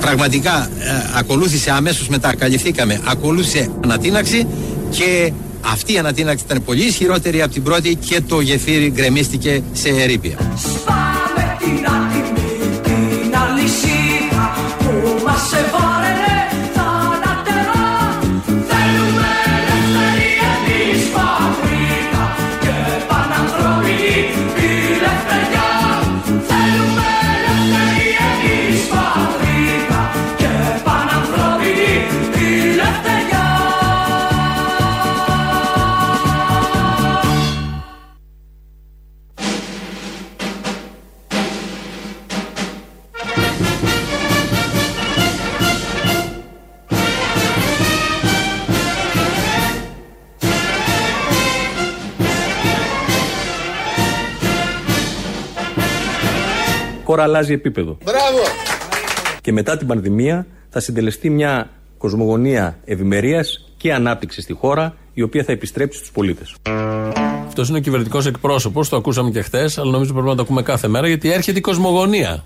Πραγματικά ε, ακολούθησε αμέσως μετά, καλυφθήκαμε, ακολούθησε ανατείναξη και αυτή η ανατείναξη ήταν πολύ ισχυρότερη από την πρώτη και το γεφύρι γκρεμίστηκε σε ερήπια. Χώρα αλλάζει επίπεδο. Μπράβο! Και μετά την πανδημία θα συντελεστεί μια κοσμογονία ευημερίας και ανάπτυξης στη χώρα, η οποία θα επιστρέψει στους πολίτες. Αυτός είναι ο κυβερνητικός εκπρόσωπος, το ακούσαμε και χθες, αλλά νομίζω πρέπει να το ακούμε κάθε μέρα γιατί έρχεται η κοσμογονία.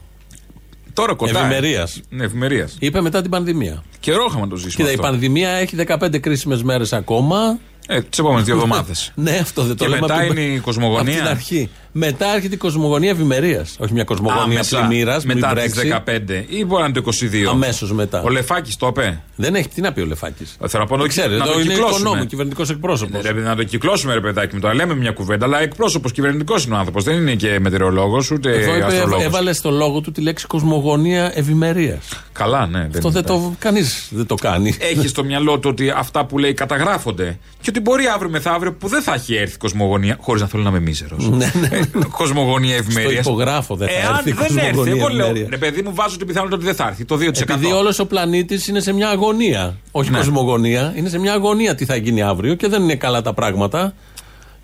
Τώρα κοντά. Ευημερίας. Ναι, ευημερίας. Είπε μετά την πανδημία. Καιρό είχαμε να το ζήσουμε. Κοίτα, η αυτό. πανδημία έχει 15 κρίσιμες μέρες ακόμα. Ε, τις επόμενες δύο <laughs> εβδομάδες. ναι, αυτό δεν το Και λέμε μετά από την- είναι η κοσμογονία. Από την αρχή. Μετά έρχεται η κοσμογονία ευημερίας. Όχι μια κοσμογονία πλημμύρα. Μετά τις 15 ή μπορεί να είναι το 22. Αμέσως μετά. Ο Λεφάκης το είπε. Δεν έχει τι να πει ο Λεφάκης; Θέλω να πω να το- ξέρει, να εδώ το είναι κυκλώσουμε. οικονόμου, κυβερνητικός εκπρόσωπος. Ναι, ρε, να το κυκλώσουμε, ρε παιδάκι μου. Τώρα λέμε μια κουβέντα, αλλά εκπρόσωπος κυβερνητικός είναι ο άνθρωπος. Δεν είναι και μετεωρολόγος ούτε Εδώ είπε, αστρολόγος. έβαλε στο λόγο του τη λέξη κοσμογονία ευημερίας. Καλά, ναι. Αυτό δεν το. Κανείς δεν το κάνει. Έχει στο μυαλό του ότι αυτά που λέει καταγράφονται. Και ότι μπορεί αύριο μεθαύριο που δεν θα έχει έρθει κοσμογονία. Χωρίς να θέλω να είμαι μίζερος. Κοσμογονία ευημερίας. Στο υπογράφω δεν θα Εάν έρθει η δεν έρθει, κοσμογονία εγώ λέω. ευημερίας. Ρε παιδί μου, βάζω την πιθανότητα ότι δεν θα έρθει. Το 2%. Επειδή όλος ο πλανήτης είναι σε μια αγωνία. Όχι Ναι. κοσμογονία, είναι σε μια αγωνία τι θα γίνει αύριο και δεν είναι καλά τα πράγματα.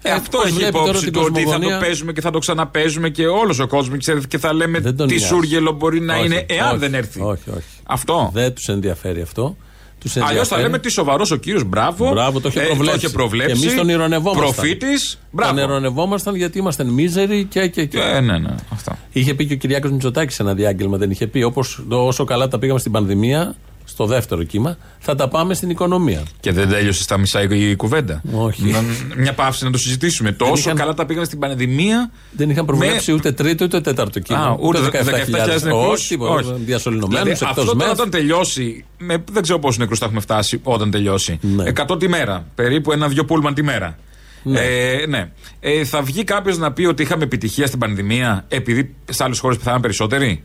Ε, αυτό πώς έχει βλέπει τώρα υπόψη την του ότι θα το κοσμογονία. παίζουμε και θα το ξαναπέζουμε και όλος ο κόσμος και θα λέμε τον τι νοιάζει. σούργελο μπορεί να Όχι, είναι εάν όχι, δεν έρθει. Όχι, όχι. Αυτό. Δεν τους ενδιαφέρει αυτό. Τους Αλλιώς θα ενδιαφέρει. λέμε τι σοβαρός ο κύριος, μπράβο. Μπράβο, το είχε Ε, προβλέψει. το είχε προβλέψει. Και εμείς τον ηρωνευόμασταν. Προφήτης. Τον Μπράβο. ηρωνευόμασταν γιατί ήμασταν μίζεροι και. και, και. Ε, ναι, ναι. Αυτά. Είχε πει και ο Κυριάκος Μητσοτάκης σε ένα διάγγελμα, δεν είχε πει. Όπως όσο καλά τα πήγαμε στην πανδημία, στο δεύτερο κύμα, θα τα πάμε στην οικονομία. Και δεν τέλειωσε στα μισά η η κουβέντα. Όχι. Να- Μια παύση να το συζητήσουμε. Τόσο είχαν- καλά τα πήγαμε στην πανδημία. Δεν είχαν προβλέψει ούτε τρίτο ούτε τέταρτο κύμα. Α, ούτε 17.000 νεκρούς. Όχι, τίποτα. Διασωληνωμένου Δηλαδή, εκτός αυτό τώρα μεθ. όταν τελειώσει, με, δεν ξέρω πόσου νεκρούς θα έχουμε φτάσει όταν τελειώσει. 100 τη μέρα. Περίπου ένα-δυο πούλμαν τη μέρα. Ναι. Ε, ναι. Ε, θα βγει κάποιος να πει ότι είχαμε επιτυχία στην πανδημία επειδή σε άλλες χώρες πεθάναν περισσότεροι;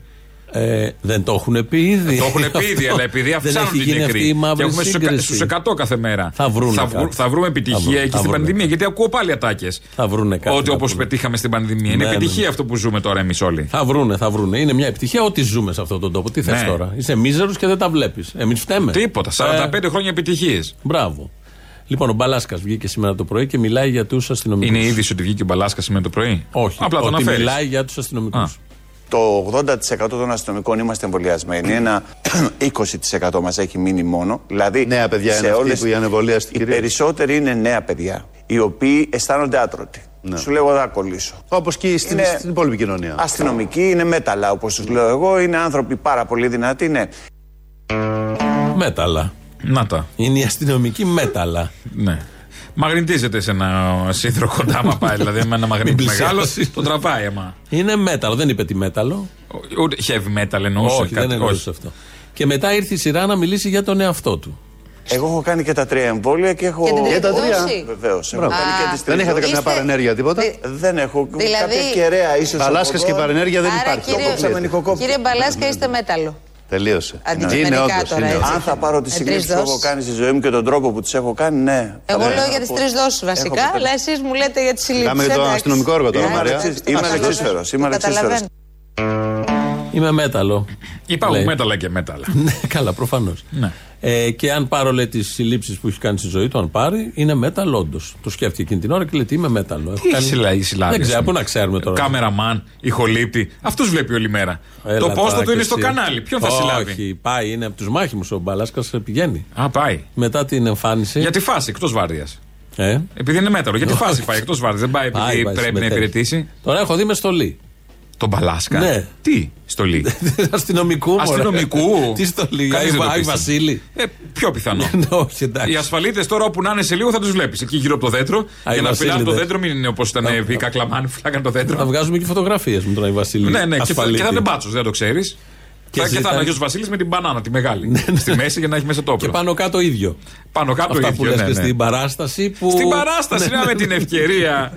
Ε, δεν το έχουν πει ήδη. Το έχουν πει ήδη, Αυτό. <laughs> αλλά επειδή Δεν αυξάνουν έχει την γίνει αυτή η νεκρή. μαύρη Και έχουμε σύγκριση. στους 100 κάθε μέρα. Θα βρούνε θα, κάτι. θα βρούμε Θα επιτυχία βρουν- εκεί θα στην βρούνε. πανδημία. Γιατί ακούω πάλι ατάκες. Θα βρούνε κάτι. Ότι να όπως πούνε. πετύχαμε στην πανδημία. Είναι Ναι, ναι, επιτυχία ναι. αυτό που ζούμε τώρα εμείς όλοι. Θα βρούνε, θα βρούνε. Είναι μια επιτυχία ό,τι ζούμε σε αυτόν τον τόπο. Τι θες Ναι. τώρα; Είσαι μίζερος και δεν τα βλέπεις. Εμείς φταίμε. Τίποτα. 45 χρόνια επιτυχίες. Μπράβο. Λοιπόν, ο Μπαλάσκας βγήκε σήμερα το πρωί και μιλάει για τους αστυνομικούς. Είναι είδηση ότι βγήκε ο Μπαλάσκας σήμερα το πρωί; Όχι. Απλά τον ότι αναφέρει. μιλάει για τους αστυνομικούς. Το 80% των αστυνομικών είμαστε εμβολιασμένοι. Ένα <clears throat> 20% μας έχει μείνει μόνο. Δηλαδή, Νέα παιδιά είναι αυτοί που οι ανεμβολίαστοι, Οι κυρίως. περισσότεροι είναι νέα παιδιά, οι οποίοι αισθάνονται άτρωτοι. Σου λέω, εγώ θα κολλήσω. Όπως και στην, Είναι- στην υπόλοιπη κοινωνία. Αστυνομικοί είναι μέταλλα, όπως τους λέω εγώ. Είναι άνθρωποι πάρα πολύ δυνατοί, ναι. Μέταλλα. Να τα. Είναι η αστυνομική μέταλλα. Ναι. Μαγνητίζεται σε ένα σύνδρο κοντά, άμα πάει. Δηλαδή, με ένα μαγνήτη Μην μεγάλο, πλησιάσεις. τον τραβάει, άμα. Είναι μέταλλο, δεν είπε τι μέταλλο. Ούτε heavy metal εννοούσε. Όχι, κάτι- δεν εννοούσε αυτό. Και μετά ήρθε η σειρά να μιλήσει για τον εαυτό του. Εγώ έχω κάνει και τα τρία εμβόλια και έχω. Και την Και τα τρίτη τρία. δόση. Βεβαίως. Έχω Μπράβο. κάνει και τις Δεν τρεις είχατε δόσεις. καμιά παρενέργεια, τίποτα; Δεν έχω. Δηλαδή- Κάποια κεραία ίσως. Παλάσκα και παρενέργεια δεν Άρα, υπάρχει. κύριε- Το κόψαμε νοικοκόπη. Κύριε Μπαλάσκα, είστε μέταλλο. Τελείωσε. Αντικειμενικά Είναι όντως, τώρα, είναι έτσι. όντως. Αν θα πάρω τι Ε, συγκρίσει τρεις που έχω δόσεις. κάνει στη ζωή μου και τον τρόπο που τις έχω κάνει, ναι. Εγώ Θα- λέω θα για τις πω- τρεις δόσεις βασικά, Έχω αλλά εσεί μου λέτε για τις συλλήψει. Μιλάμε για το αστυνομικό έργο τώρα, Μαρία. Είμαι αλεξίσφαιρος, είμαι αλεξίσφαιρος. Είμαι μέταλλο. Υπάρχουν Λέει. μέταλλα και μέταλλα. Ναι, καλά, προφανώς. Ναι. Ε, και αν πάρω λέει τις συλλήψεις που έχει κάνει στη ζωή του, αν πάρει, είναι μέταλλο όντως. Το σκέφτηκε εκείνη την ώρα και λέει τι είμαι μέταλλο. Έχω Τι κάνει- συλλα- οι συλλάβεις Δεν ξέρω, είναι. πού να ξέρουμε τώρα. Κάμεραμαν, ηχολήπτη. Αυτούς βλέπει όλη μέρα. Έλα το τώρα πόστο του κι είναι στο εσύ. κανάλι. Ποιον θα συλλάβει; Όχι, πάει, είναι από τους μάχημους ο Μπαλάσκας, πηγαίνει. Α, πάει. Μετά την εμφάνιση. Για τη φάση, εκτός βάρδιας. Ε, Επειδή είναι μέταλλο. Για τη Όχι. φάση πάει εκτός βάρδιας. Δεν πάει πάει, επειδή πάει, πρέπει να συμμετέχει. υπηρετήσει. Τώρα έχω δει μες στολή. Τον Μπαλάσκα. Ναι. Τι στολή. <laughs> Αστυνομικού. μωρέ. Αστυνομικού. Τι στολή, Κανείς Άι δεν το Άι πίστευε. Βασίλη. Ε, πιο πιθανό. <laughs> Ναι, Όχι, εντάξει. Οι ασφαλίτες τώρα όπου να είναι σε λίγο θα τους βλέπεις. Εκεί γύρω από το δέντρο. Άι για να Βασίλη, φυλάνε το δε. δέντρο, μην είναι όπως ήταν οι κακλαμάνοι που φυλάγαν το Θα δέντρο. βγάζουμε και φωτογραφίες με τον Άι Βασίλη. Ναι, ναι, και θα, Ασφαλίτη. και θα είναι μπάτσος, δεν το ξέρεις. Και Και θα, και θα ζητάει- είναι ο Αγίο Βασίλης με την μπανάνα, τη μεγάλη. <laughs> στη μέση για να έχει μέσα το Και όπλο. πάνω κάτω ίδιο. Πάνω κάτω Αυτά ίδιο, που λες ναι, και ναι. στην παράσταση που. Στην παράσταση, Ναι, να ναι, με την ευκαιρία.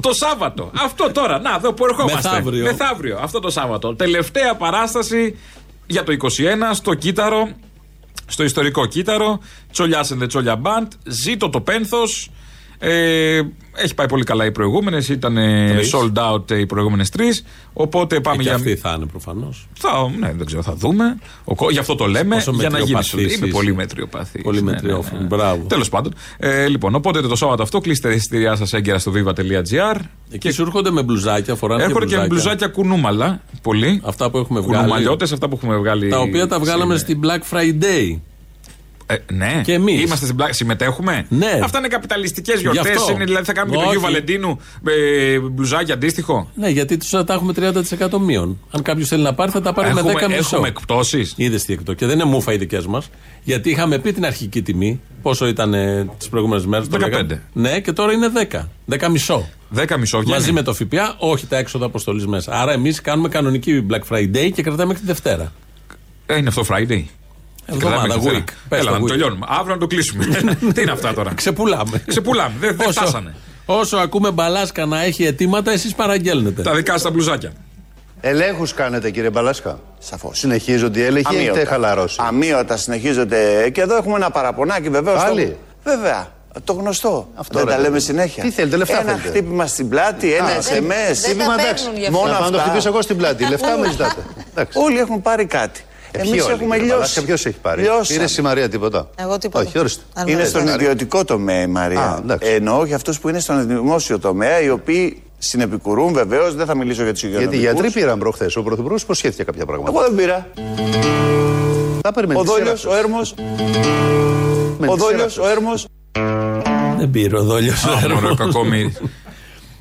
το Σάββατο. Αυτό τώρα, να εδώ που ερχόμαστε. Μεθαύριο. Μεθαύριο, αυτό το Σάββατο. Τελευταία παράσταση για το 21 στο Κύτταρο, στο ιστορικό Κύτταρο. Τσολιάς and the Τσόλια Band. Ζήτω το πένθος. Ε, έχει πάει πολύ καλά οι προηγούμενες. Ήταν ε, Τρεις. sold out ε, οι προηγούμενες τρεις. Οπότε πάμε και για. αυτοί θα είναι προφανώς. Θα, ναι, δεν ξέρω, θα δούμε. Ο, κο- γι' αυτό το λέμε. Πόσο για να γίνει. μετριοπαθής Είμαι είσαι. πολύ μετριοπαθής. Πολύ μετριόφωνο. Μπράβο. Τέλος πάντων. Ε, λοιπόν, οπότε το Σάββατο αυτό κλείστε τα εισιτήριά σας έγκαιρα στο viva.gr. Εκεί σου έρχονται με μπλουζάκια, φοράνε Έρχονται και με μπλουζάκια κουνούμαλα. Πολύ. Αυτά που έχουμε βγάλει. Κουνουμαλιώτε, αυτά που έχουμε βγάλει. Τα οποία τα βγάλαμε στην Black Friday. Ε, ναι. Και εμείς. Είμαστε στην πλάκα. Συμμετέχουμε. Ναι. Αυτά είναι καπιταλιστικές Γι' γιορτές. αυτό. Δηλαδή θα κάνουμε και το Όχι. Αγίου Βαλεντίνου με μπλουζάκι αντίστοιχο. Ναι, γιατί τους θα τα έχουμε 30% μείον. Αν κάποιος θέλει να πάρει, θα τα πάρει με 10 Έχουμε, μισό. έχουμε εκπτώσεις. Είδες τι εκτό. Και δεν είναι μούφα οι δικές μας. Γιατί είχαμε πει την αρχική τιμή, πόσο ήταν τις προηγούμενες μέρες. 15. Ναι, και τώρα είναι 10. 10 μισό. 10 μισό βγαίνει. Μαζί με το ΦΠΑ, όχι τα έξοδα αποστολής μέσα. Άρα εμείς κάνουμε κανονική Black Friday και κρατάμε μέχρι τη Δευτέρα. Ε, είναι αυτό Friday. Εβδομάδα, Κρατάμε week. Δευτέρα. Πες Έλα, το να το week. τελειώνουμε. Αύριο να το κλείσουμε. <laughs> Τι είναι αυτά τώρα; Ξεπουλάμε. Ξεπουλάμε. Δεν δεν Όσο- φτάσανε. Όσο ακούμε μπαλάσκα να έχει αιτήματα, εσείς παραγγέλνετε. Τα δικά στα μπλουζάκια. Ελέγχους κάνετε κύριε Μπαλάσκα. Σαφώς. Συνεχίζονται οι έλεγχοι ή έχετε χαλαρώσεις. Αμύωτα συνεχίζονται. Και εδώ έχουμε ένα παραπονάκι βεβαίως. Πάλι; Βέβαια. Το γνωστό. Αυτό, δεν ρε, τα λέμε παιδί. συνέχεια. Τι θέλετε, λεφτά Ένα θέλετε; χτύπημα στην πλάτη, ένα Α, SMS. δεν- δεν τα εντάξει. παίρνουν γι' αυτό. Μόνο Να πάω να το αυτά. χτυπήσω εγώ στην πλάτη. Λεφτά με ζητάτε. Εντάξει. <laughs> Όλοι έχουν πάρει κάτι. Ε, Εμείς ποιοι όλοι, έχουμε κύριε Μπαλάσκα, λιώσει. Ποιος έχει πάρει; Λιώσαμε. Πήρε στη Μαρία τίποτα; Εγώ τίποτα. Όχι, ορίστε. Αν Είναι με στον ρωτάτε. ιδιωτικό τομέα η Μαρία. Α, εντάξει. Εννοώ για αυτούς που είναι στον δημόσιο τομέα, οι οποίοι συνεπικουρούν βεβαίως. Δεν θα μιλήσω για τους υγειονομικού. Γιατί οι γιατροί πήραν προχθές. Ο Πρωθυπουργός υποσχέθηκε κάποια πράγματα. Εγώ δεν πήρα. Θα περιμένεις Ο τη σειρά Δόλιος, σας. ο Έρμος. Με Ο τη σειρά Δόλιος, σας. ο Έρμος. Δεν πήρε ο δόλιος. Α, μωρέ, κακόμοιρη.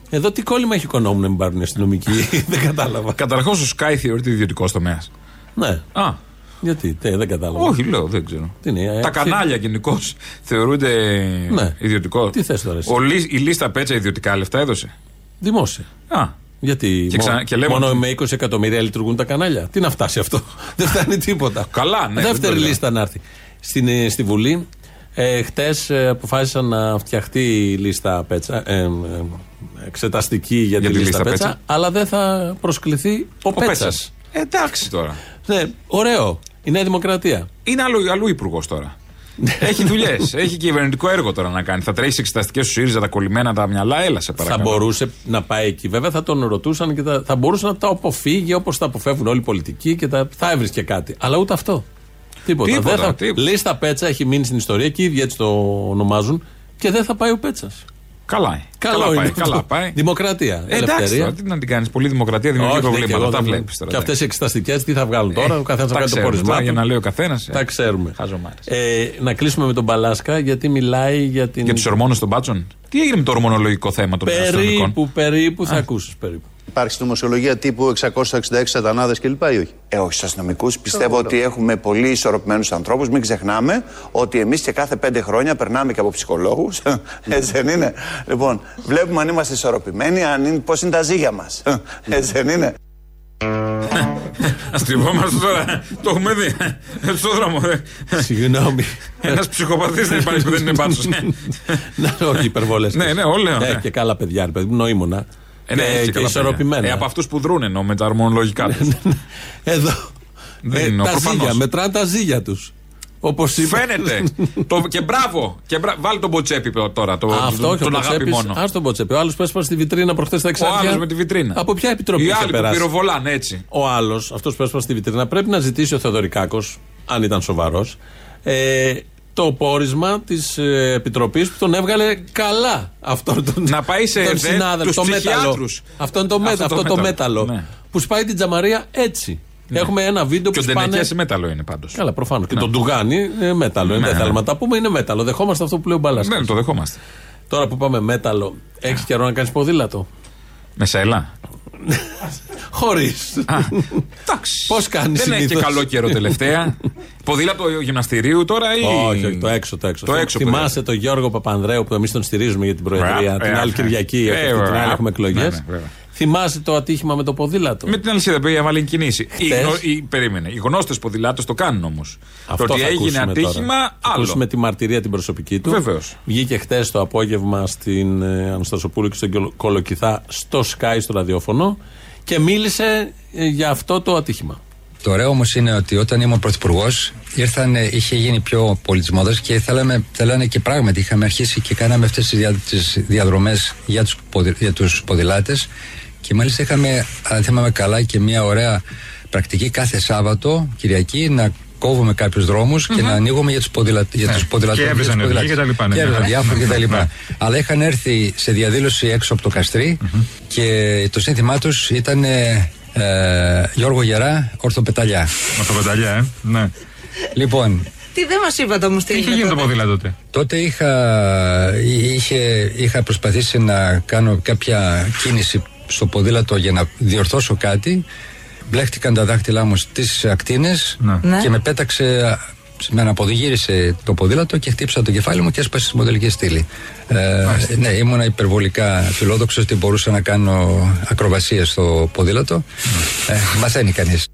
Εδώ τι κόλλημα έχει οικονόμου να μην πάρουν οι αστυνομικοί. <laughs> δεν κατάλαβα. Καταρχώ ο Sky θεωρείται ιδιωτικός τομέας. Ναι. Α, Γιατί, τε, δεν κατάλαβα. όχι, λέω, δεν ξέρω. Τι είναι, ε, Τα ποιο- κανάλια γενικώς θεωρούνται Ναι. ιδιωτικό. Τι θες τώρα εσύ; Ο, Λί- η λίστα πέτσα ιδιωτικά λεφτά έδωσε. Δημόσια. Α, Γιατί Και ξα- μόνο, και λέμε μόνο ότι- με 20 εκατομμύρια λειτουργούν τα κανάλια. Τι να φτάσει αυτό; <laughs> δεν φτάνει τίποτα. Καλά, ναι, δεν το Δεύτερη λέω. λίστα να έρθει. Στην, ε, στη Βουλή ε, χτες αποφάσισαν να φτιαχτεί η λίστα πέτσα. Ε, ε, εξεταστική για, τη, λίστα, πέτσα, Αλλά δεν θα προσκληθεί ο, ο Πέτσας. Πέτσας. Ε, εντάξει τώρα. Ναι, ωραίο. Η Νέα Δημοκρατία. Είναι αλλού, αλλού υπουργός τώρα. έχει δουλειές. έχει κυβερνητικό έργο τώρα να κάνει. Θα τρέχεις εξεταστικές του ΣΥΡΙΖΑ, τα κολλημένα τα μυαλά. Έλα σε Θα παρακαλώ. μπορούσε να πάει εκεί. Βέβαια θα τον ρωτούσαν και θα, θα μπορούσε να τα αποφύγει όπως τα αποφεύγουν όλοι οι πολιτικοί και τα, θα έβρισκε κάτι. Αλλά ούτε αυτό. Τίποτα. Τίποτα, δεν θα, τίποτα. Λίστα Πέτσα έχει μείνει στην ιστορία και οι ίδιοι έτσι το ονομάζουν και δεν θα πάει ο Πέτσας. Καλά. Καλό καλά είναι πάει. αυτό. Καλά πάει. Δημοκρατία. Ε, εντάξει, ελευθερία. τώρα, τι να την κάνεις. Πολύ δημοκρατία δημιουργεί Όχι, ναι, και προβλήματα. εγώ Τα δεν- βλέπεις τώρα. Και αυτές οι εξεταστικές τι θα βγάλουν τώρα. ο καθένας θα τα κάνει το ξέρουμε πόρισμά τώρα, του. Για να λέει ο καθένας. Τα ξέρουμε. Χαζομάρες. Ε, να κλείσουμε με τον Μπαλάσκα γιατί μιλάει για την. Για τους ορμόνους των μπάτσων; Τι έγινε με το ορμονολογικό θέμα των αστυνομικών; Περίπου, περίπου θα ακούσεις περίπου. Υπάρχει στη νομοσιολογία τύπου 666 σατανάδες κλπ. ή όχι; Ε, όχι στου αστυνομικού. Πιστεύω ότι έχουμε πολύ ισορροπημένους ανθρώπους. Μην ξεχνάμε ότι εμείς και κάθε πέντε χρόνια περνάμε και από ψυχολόγους. <laughs> Έτσι δεν είναι; Λοιπόν, βλέπουμε αν είμαστε ισορροπημένοι, αν είναι, πώς είναι τα ζύγια μας. <laughs> Έτσι δεν είναι; <laughs> Αστριβόμαστε τώρα. Το έχουμε δει. Ε, Στον δρόμο. Συγγνώμη. Ένας ψυχοπαθής δεν υπάρχει που δεν είναι μπάτσος. Να, όχι υπερβολές. Ναι, ναι, όλα. Ναι, ναι. και καλά παιδιά, ρε παιδί μου, νοήμονα. Ε, ναι, και, έτσι και καλά ισορροπημένα. παιδιά. Ε, από αυτούς που δρούν εννοώ με τα ορμονολογικά τους. Εδώ. Δεν Ε, είναι, τα προφανώς. ζύγια, μετράνε τα ζύγια τους. Όπως είπα. Φαίνεται. το, και μπράβο. Και μπρα... Βάλει τον Μποτσέπη τώρα. Το, Α, Αυτό όχι, τον ο αγάπη Μποτσέπης, μόνο. Ας τον Μποτσέπη. Ο άλλος που έσπασε στη βιτρίνα προχθές στα Ο εξάρτητα. άλλος με τη βιτρίνα. Από ποια επιτροπή Οι είχε άλλοι που περάσει; πυροβολάνε έτσι. Ο άλλος, αυτός που έσπασε στη βιτρίνα, πρέπει να ζητήσει ο Θεοδωρικάκος, αν ήταν σοβαρός, ε, το πόρισμα της ε, επιτροπής που τον έβγαλε καλά αυτόν τον, Να πάει σε τον ΕΔΕ συνάδελφο. τους Το μέταλλο. ψυχιάτρους. Αυτό είναι το, μέτα, Αυτό αυτό το το μέταλλο. μέταλλο. Ναι. Που σπάει την τζαμαρία έτσι. Έχουμε ένα βίντεο Και που ο σπάνε. Ντενεκέ μέταλλο είναι πάντως. Καλά, προφανώς. Και τον Ντουγάνι είναι μέταλλο. Ναι, δεν ναι. θέλουμε να τα πούμε, είναι μέταλλο. Δεχόμαστε αυτό που λέει ο Μπαλάσκας. Ναι, το δεχόμαστε. Τώρα που πάμε μέταλλο, έχεις καιρό να κάνεις ποδήλατο; Με σέλα. Χωρίς. Εντάξει. Πώς κάνει Δεν έχει και καλό καιρό τελευταία. Ποδήλατο γυμναστηρίου τώρα ή. Όχι, όχι, το έξω, το έξω. Το έξω Θυμάσαι τον Γιώργο Παπανδρέου που εμείς τον στηρίζουμε για την Προεδρία. Ραπ, την ε, άλλη ε, Κυριακή, ε, αυτή την ραπ. άλλη έχουμε εκλογές. Ναι, ναι, βέβαια. Θυμάσαι το ατύχημα με το ποδήλατο; Με την αλυσίδα που έβαλε κινήσει. Οι, Χτες. γνω... οι, περίμενε. Οι γνώστες ποδηλάτες το κάνουν όμως. Αυτό Το ότι θα έγινε ακούσουμε ατύχημα, τώρα. Θα άλλο. ακούσουμε τη μαρτυρία την προσωπική του. Βεβαίως. Βγήκε χτε το απόγευμα στην ε, Αναστασοπούλου και στον Κολο- Κολοκυθά στο Sky στο ραδιόφωνο και μίλησε ε, για αυτό το ατύχημα. Το ωραίο όμως είναι ότι όταν ήμουν πρωθυπουργός, ήρθαν, είχε γίνει πιο πολιτισμόδες και θέλαμε, θέλανε και πράγματι είχαμε αρχίσει και κάναμε αυτές τις, δια, τις διαδρομές για τους, ποδη- για τους ποδηλάτες και μάλιστα είχαμε, αν θυμάμαι καλά, και μια ωραία πρακτική κάθε Σάββατο, Κυριακή, να κόβουμε κάποιους δρόμους και να ανοίγουμε για τους ποδηλα... για Ναι. τους ποδηλατών. Και έβριζαν για τους οδηγοί ποδηλάτες. και τα λοιπά, ναι. Και έβριζαν Ναι. διάφορα και τα λοιπά. Ναι. Αλλά είχαν έρθει σε διαδήλωση έξω από το καστρι και το σύνθημά τους ήταν ε, ε, Γιώργο Γερά, Ορθοπεταλιά. Ορθοπεταλιά, ε. Ναι. Λοιπόν, Τι δεν μας είπατε όμως τι Είχε γίνει το ποδήλατο τότε. Τότε είχα, είχε, είχα προσπαθήσει να κάνω κάποια κίνηση στο ποδήλατο για να διορθώσω κάτι. Μπλέχτηκαν τα δάχτυλά μου στις ακτίνες Ναι. και με πέταξε, με αναποδηγύρισε το ποδήλατο και χτύπησα το κεφάλι μου και έσπασε στη μοντελική στήλη. Ε, ναι, ήμουνα υπερβολικά φιλόδοξος ότι μπορούσα να κάνω ακροβασίες στο ποδήλατο. Ε, μαθαίνει κανείς.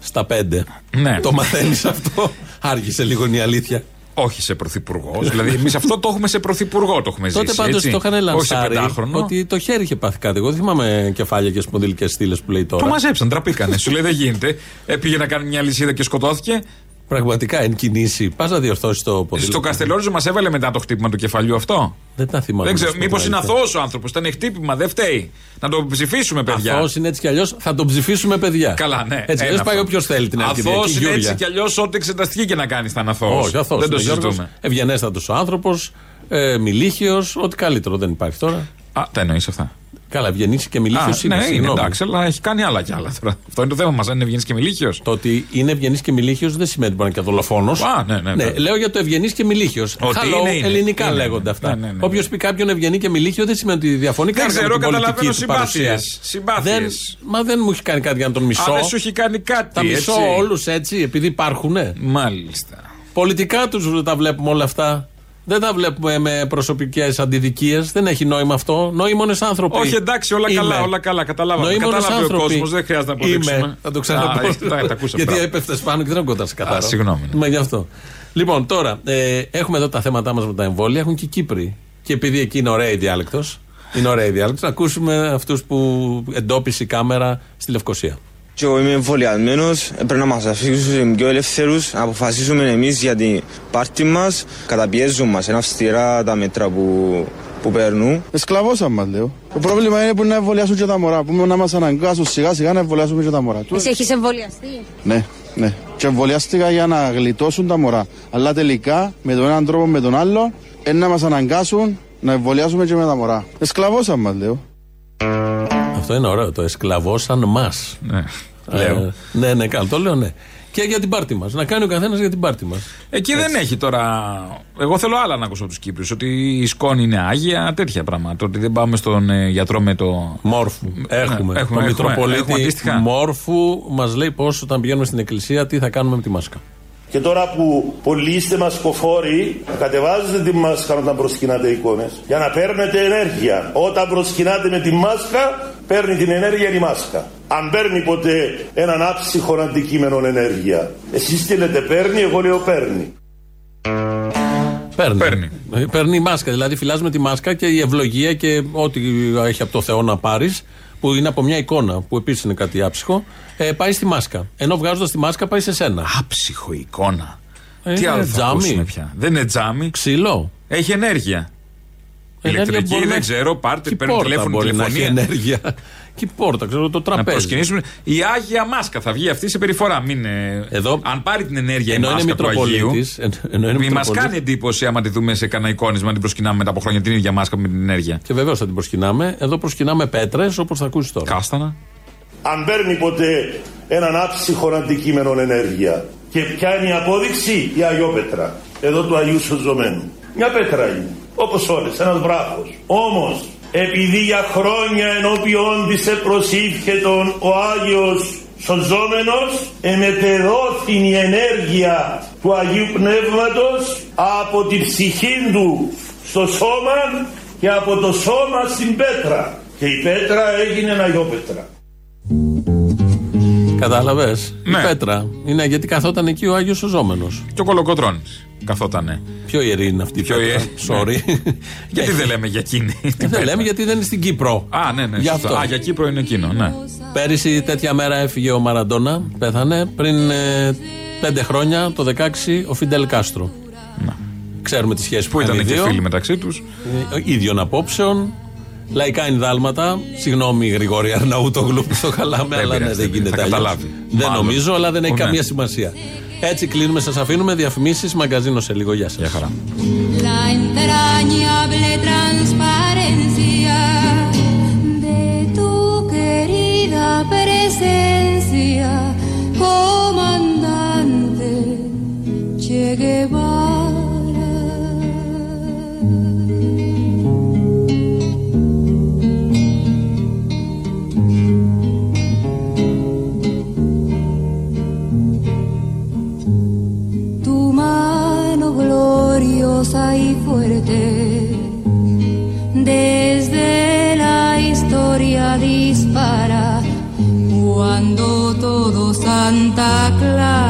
Στα πέντε. Ναι. Το μαθαίνεις αυτό. Άργησε λίγο είναι η αλήθεια. Όχι σε πρωθυπουργός. δηλαδή, εμείς αυτό το έχουμε σε πρωθυπουργό το έχουμε ζήσει. Τότε πάντως έτσι. το είχαν Όχι σε λανσάρει πεντάχρονο. ότι το χέρι είχε πάθει κάτι. Εγώ δεν θυμάμαι κεφάλια και σπονδυλικές στήλες που λέει τώρα. Το μαζέψαν, τραπήκανε. Σου λέει δεν γίνεται. Ε, πήγε να κάνει μια λυσίδα και σκοτώθηκε. Πραγματικά εν κινήσει. Πας να διορθώσεις το ποδήλατο. Στο Καστελόριζο μας έβαλε μετά το χτύπημα του κεφαλιού αυτό. Δεν τα θυμάμαι. Δεν ξέρω, να σου πω μήπως την είναι αλήθεια. αθώος ο άνθρωπος. Ήταν χτύπημα, δεν φταίει. Να το ψηφίσουμε, παιδιά. Αθώος είναι έτσι κι αλλιώς. Θα τον ψηφίσουμε, παιδιά. Καλά, ναι. Έτσι κι αλλιώ πάει όποιος θέλει την Αθώος Κυριακή. είναι Γιούρια. έτσι κι αλλιώς ό,τι εξεταστική και να κάνει θα είναι αθώος. Όχι, αθώος Δεν το είναι, Γιώργος. συζητούμε. Ευγενέστατος άνθρωπος, ε, μιλίχιο, ό,τι καλύτερο δεν υπάρχει τώρα. Α, τα εννοείς αυτά. Καλά, ευγενής και μιλίχιο Α, είναι. ναι, είναι συγγνώμη. εντάξει, αλλά έχει κάνει άλλα κι άλλα τώρα. Αυτό είναι το θέμα μας. Αν είναι ευγενής και μιλίχιο. Το ότι είναι ευγενής και μιλίχιο δεν σημαίνει ότι μπορεί να είναι και δολοφόνος. Α, ναι, ναι, ναι. λέω για το ευγενής και μιλίχιο. Ότι είναι, είναι. ελληνικά Είναι, λέγονται ναι. αυτά. Ναι, ναι, ναι. Όποιος πει κάποιον ευγενή και μιλίχιο δεν σημαίνει ότι διαφωνεί Δεν καν με ξέρω, την πολιτική καταλαβαίνω του παρουσία. συμπάθειες. Συμπάθειες. Δεν, μα δεν μου έχει κάνει κάτι για να τον μισώ. Α, δεν σου έχει κάνει κάτι. Τα μισώ έτσι. όλους έτσι, επειδή υπάρχουνε. Μάλιστα. Πολιτικά τους τα βλέπουμε όλα αυτά. Δεν τα βλέπουμε με προσωπικές αντιδικίες. Δεν έχει νόημα αυτό. Νοήμονες άνθρωποι. Όχι, εντάξει, όλα Είμαι. καλά, όλα καλά. Καταλάβαμε. Νοήμονες Κατάλαβε ο άνθρωποι. κόσμος, δεν χρειάζεται να αποδείξουμε. Είμαι. Θα το ξαναπώ. Α, τα- τα ακούσαμε, Γιατί μπράβο. έπεφτε πάνω και δεν ακούγονταν καθαρό. Α, συγγνώμη. Μα γι' αυτό. Λοιπόν, τώρα ε, έχουμε εδώ τα θέματα μας με τα εμβόλια. Έχουν και οι Κύπροι. Και επειδή εκεί είναι ωραία η διάλεκτος, είναι ωραία η διάλεκτος, να ακούσουμε αυτούς που εντόπισε η κάμερα στη Λευκοσία. Και εγώ είμαι εμβολιασμένος. Πρέπει να μας αφήσουν πιο ελεύθερους, να αποφασίσουμε εμείς για την πάρτη μας. Καταπιέζουν μας, είναι αυστηρά τα μέτρα που, που παίρνουν. Εσκλαβώσαν μας λέω. Το πρόβλημα είναι που να εμβολιάσουν και τα μωρά. Που να μας αναγκάσουν σιγά σιγά να εμβολιάσουμε και τα μωρά. Του- Εσύ έχεις εμβολιαστεί; Ναι, ναι. Και εμβολιάστηκα για να γλιτώσουν τα μωρά. Αλλά τελικά με τον έναν τρόπο με τον άλλο είναι να μας αναγκάσουν να εμβολιάσουμε και με τα μωρά. Εσκλαβώσαν μας λέω. Αυτό είναι ωραίο. Το εσκλαβώσαν μας. Ναι. Λέω. ναι, ναι, καλό. Το λέω, ναι. Και για την πάρτη μας. Να κάνει ο καθένας για την πάρτη μας. Εκεί δεν έχει τώρα. Εγώ θέλω άλλα να ακούσω από τους Κύπριους. Ότι η σκόνη είναι άγια, τέτοια πράγματα. Ότι δεν πάμε στον ε, γιατρό με το. Μόρφου. Έχουμε. Ναι, έχουμε, το έχουμε, Μητροπολίτη έχουμε αντίστοιχα. Μόρφου μας λέει πώς όταν πηγαίνουμε στην εκκλησία τι θα κάνουμε με τη μάσκα. Και τώρα που πολλοί είστε μασκοφόροι, κατεβάζετε τη μάσκα όταν προσκυνάτε εικόνες για να παίρνετε ενέργεια. Όταν προσκυνάτε με τη μάσκα, παίρνει την ενέργεια η μάσκα. Αν παίρνει ποτέ έναν άψυχο αντικείμενο ενέργεια. Εσείς τι λέτε παίρνει, εγώ λέω παίρνει. Παίρνει. Παίρνει. Παίρνει η μάσκα. Δηλαδή φυλάζουμε τη μάσκα και η ευλογία και ό,τι έχει από το Θεό να πάρεις, που είναι από μια εικόνα, που επίσης είναι κάτι άψυχο, ε, πάει στη μάσκα. Ενώ βγάζοντας τη μάσκα πάει σε σένα. Άψυχο εικόνα. Ε, Τι είναι άλλο θα τζάμι. ακούσουμε πια; Δεν είναι τζάμι. Ξύλο. Έχει ενέργεια. Ενέργεια Ηλεκτρική μπορεί να- δεν ξέρω, πάρτε, Και η παίρνει πόρτα τηλέφωνο, μπορεί να έχει τηλεφωνία. ενέργεια. Και η πόρτα, ξέρω, το Να τραπέζι. προσκυνήσουμε. Η Άγια Μάσκα θα βγει αυτή σε περιφορά. Μην, ε, Εδώ, αν πάρει την ενέργεια ενώ η είναι μάσκα του Αγίου. Μητροπολίτης, εν- ενώ είναι Μη μας Μητροπολίτης. κάνει εντύπωση άμα τη δούμε σε κανένα εικόνισμα, την προσκυνάμε μετά από χρόνια την ίδια μάσκα με την ενέργεια. Και βεβαίως θα την προσκυνάμε. Εδώ προσκυνάμε πέτρες, όπως θα ακούσεις τώρα. Κάστανα. Αν παίρνει ποτέ έναν άψυχο αντικείμενο ενέργεια. Και ποια είναι η απόδειξη, η Αγιόπετρα. Εδώ του Αγίου Σωζωμένου. Μια πέτρα είναι. Όπως όλες, ένας βράχος. Όμως, επειδή για χρόνια ενώπιον της επροσήφχετον ο Άγιος Σωζόμενος εμετεδόθην η ενέργεια του Αγίου Πνεύματος από την ψυχή του στο σώμα και από το σώμα στην πέτρα. Και η πέτρα έγινε Αγιόπετρα. Κατάλαβες; Ναι. Η Πέτρα. Είναι γιατί καθόταν εκεί ο Άγιος Σωζόμενο. Και ο Κολοκοτρόνη. Καθότανε. Πιο ιερή είναι αυτή η Πέτρα. Ιερή. Sorry. Ναι. γιατί δεν λέμε για εκείνη. Ε, δεν λέμε γιατί δεν είναι στην Κύπρο. Α, ναι, ναι. Για, αυτό. Α, για Κύπρο είναι εκείνο. Ναι. Πέρυσι τέτοια μέρα έφυγε ο Μαραντόνα. Πέθανε. Πριν ε, πέντε χρόνια, το 16, ο Φιντελ Κάστρο. Ξέρουμε τι σχέσει που, που ήταν και φίλοι μεταξύ τους. Ε, ίδιων απόψεων. Λαϊκά ενδάλματα. Συγγνώμη, Γρηγόρη Αρναούτογλου που το χαλάμε, αλλά ναι, δεν γίνεται. Δεν νομίζω, αλλά δεν έχει ναι. καμία σημασία. Έτσι κλείνουμε, σας αφήνουμε διαφημίσεις. Μαγκαζίνο σε λίγο. Γεια σας. Γεια χαρά. Santa Clara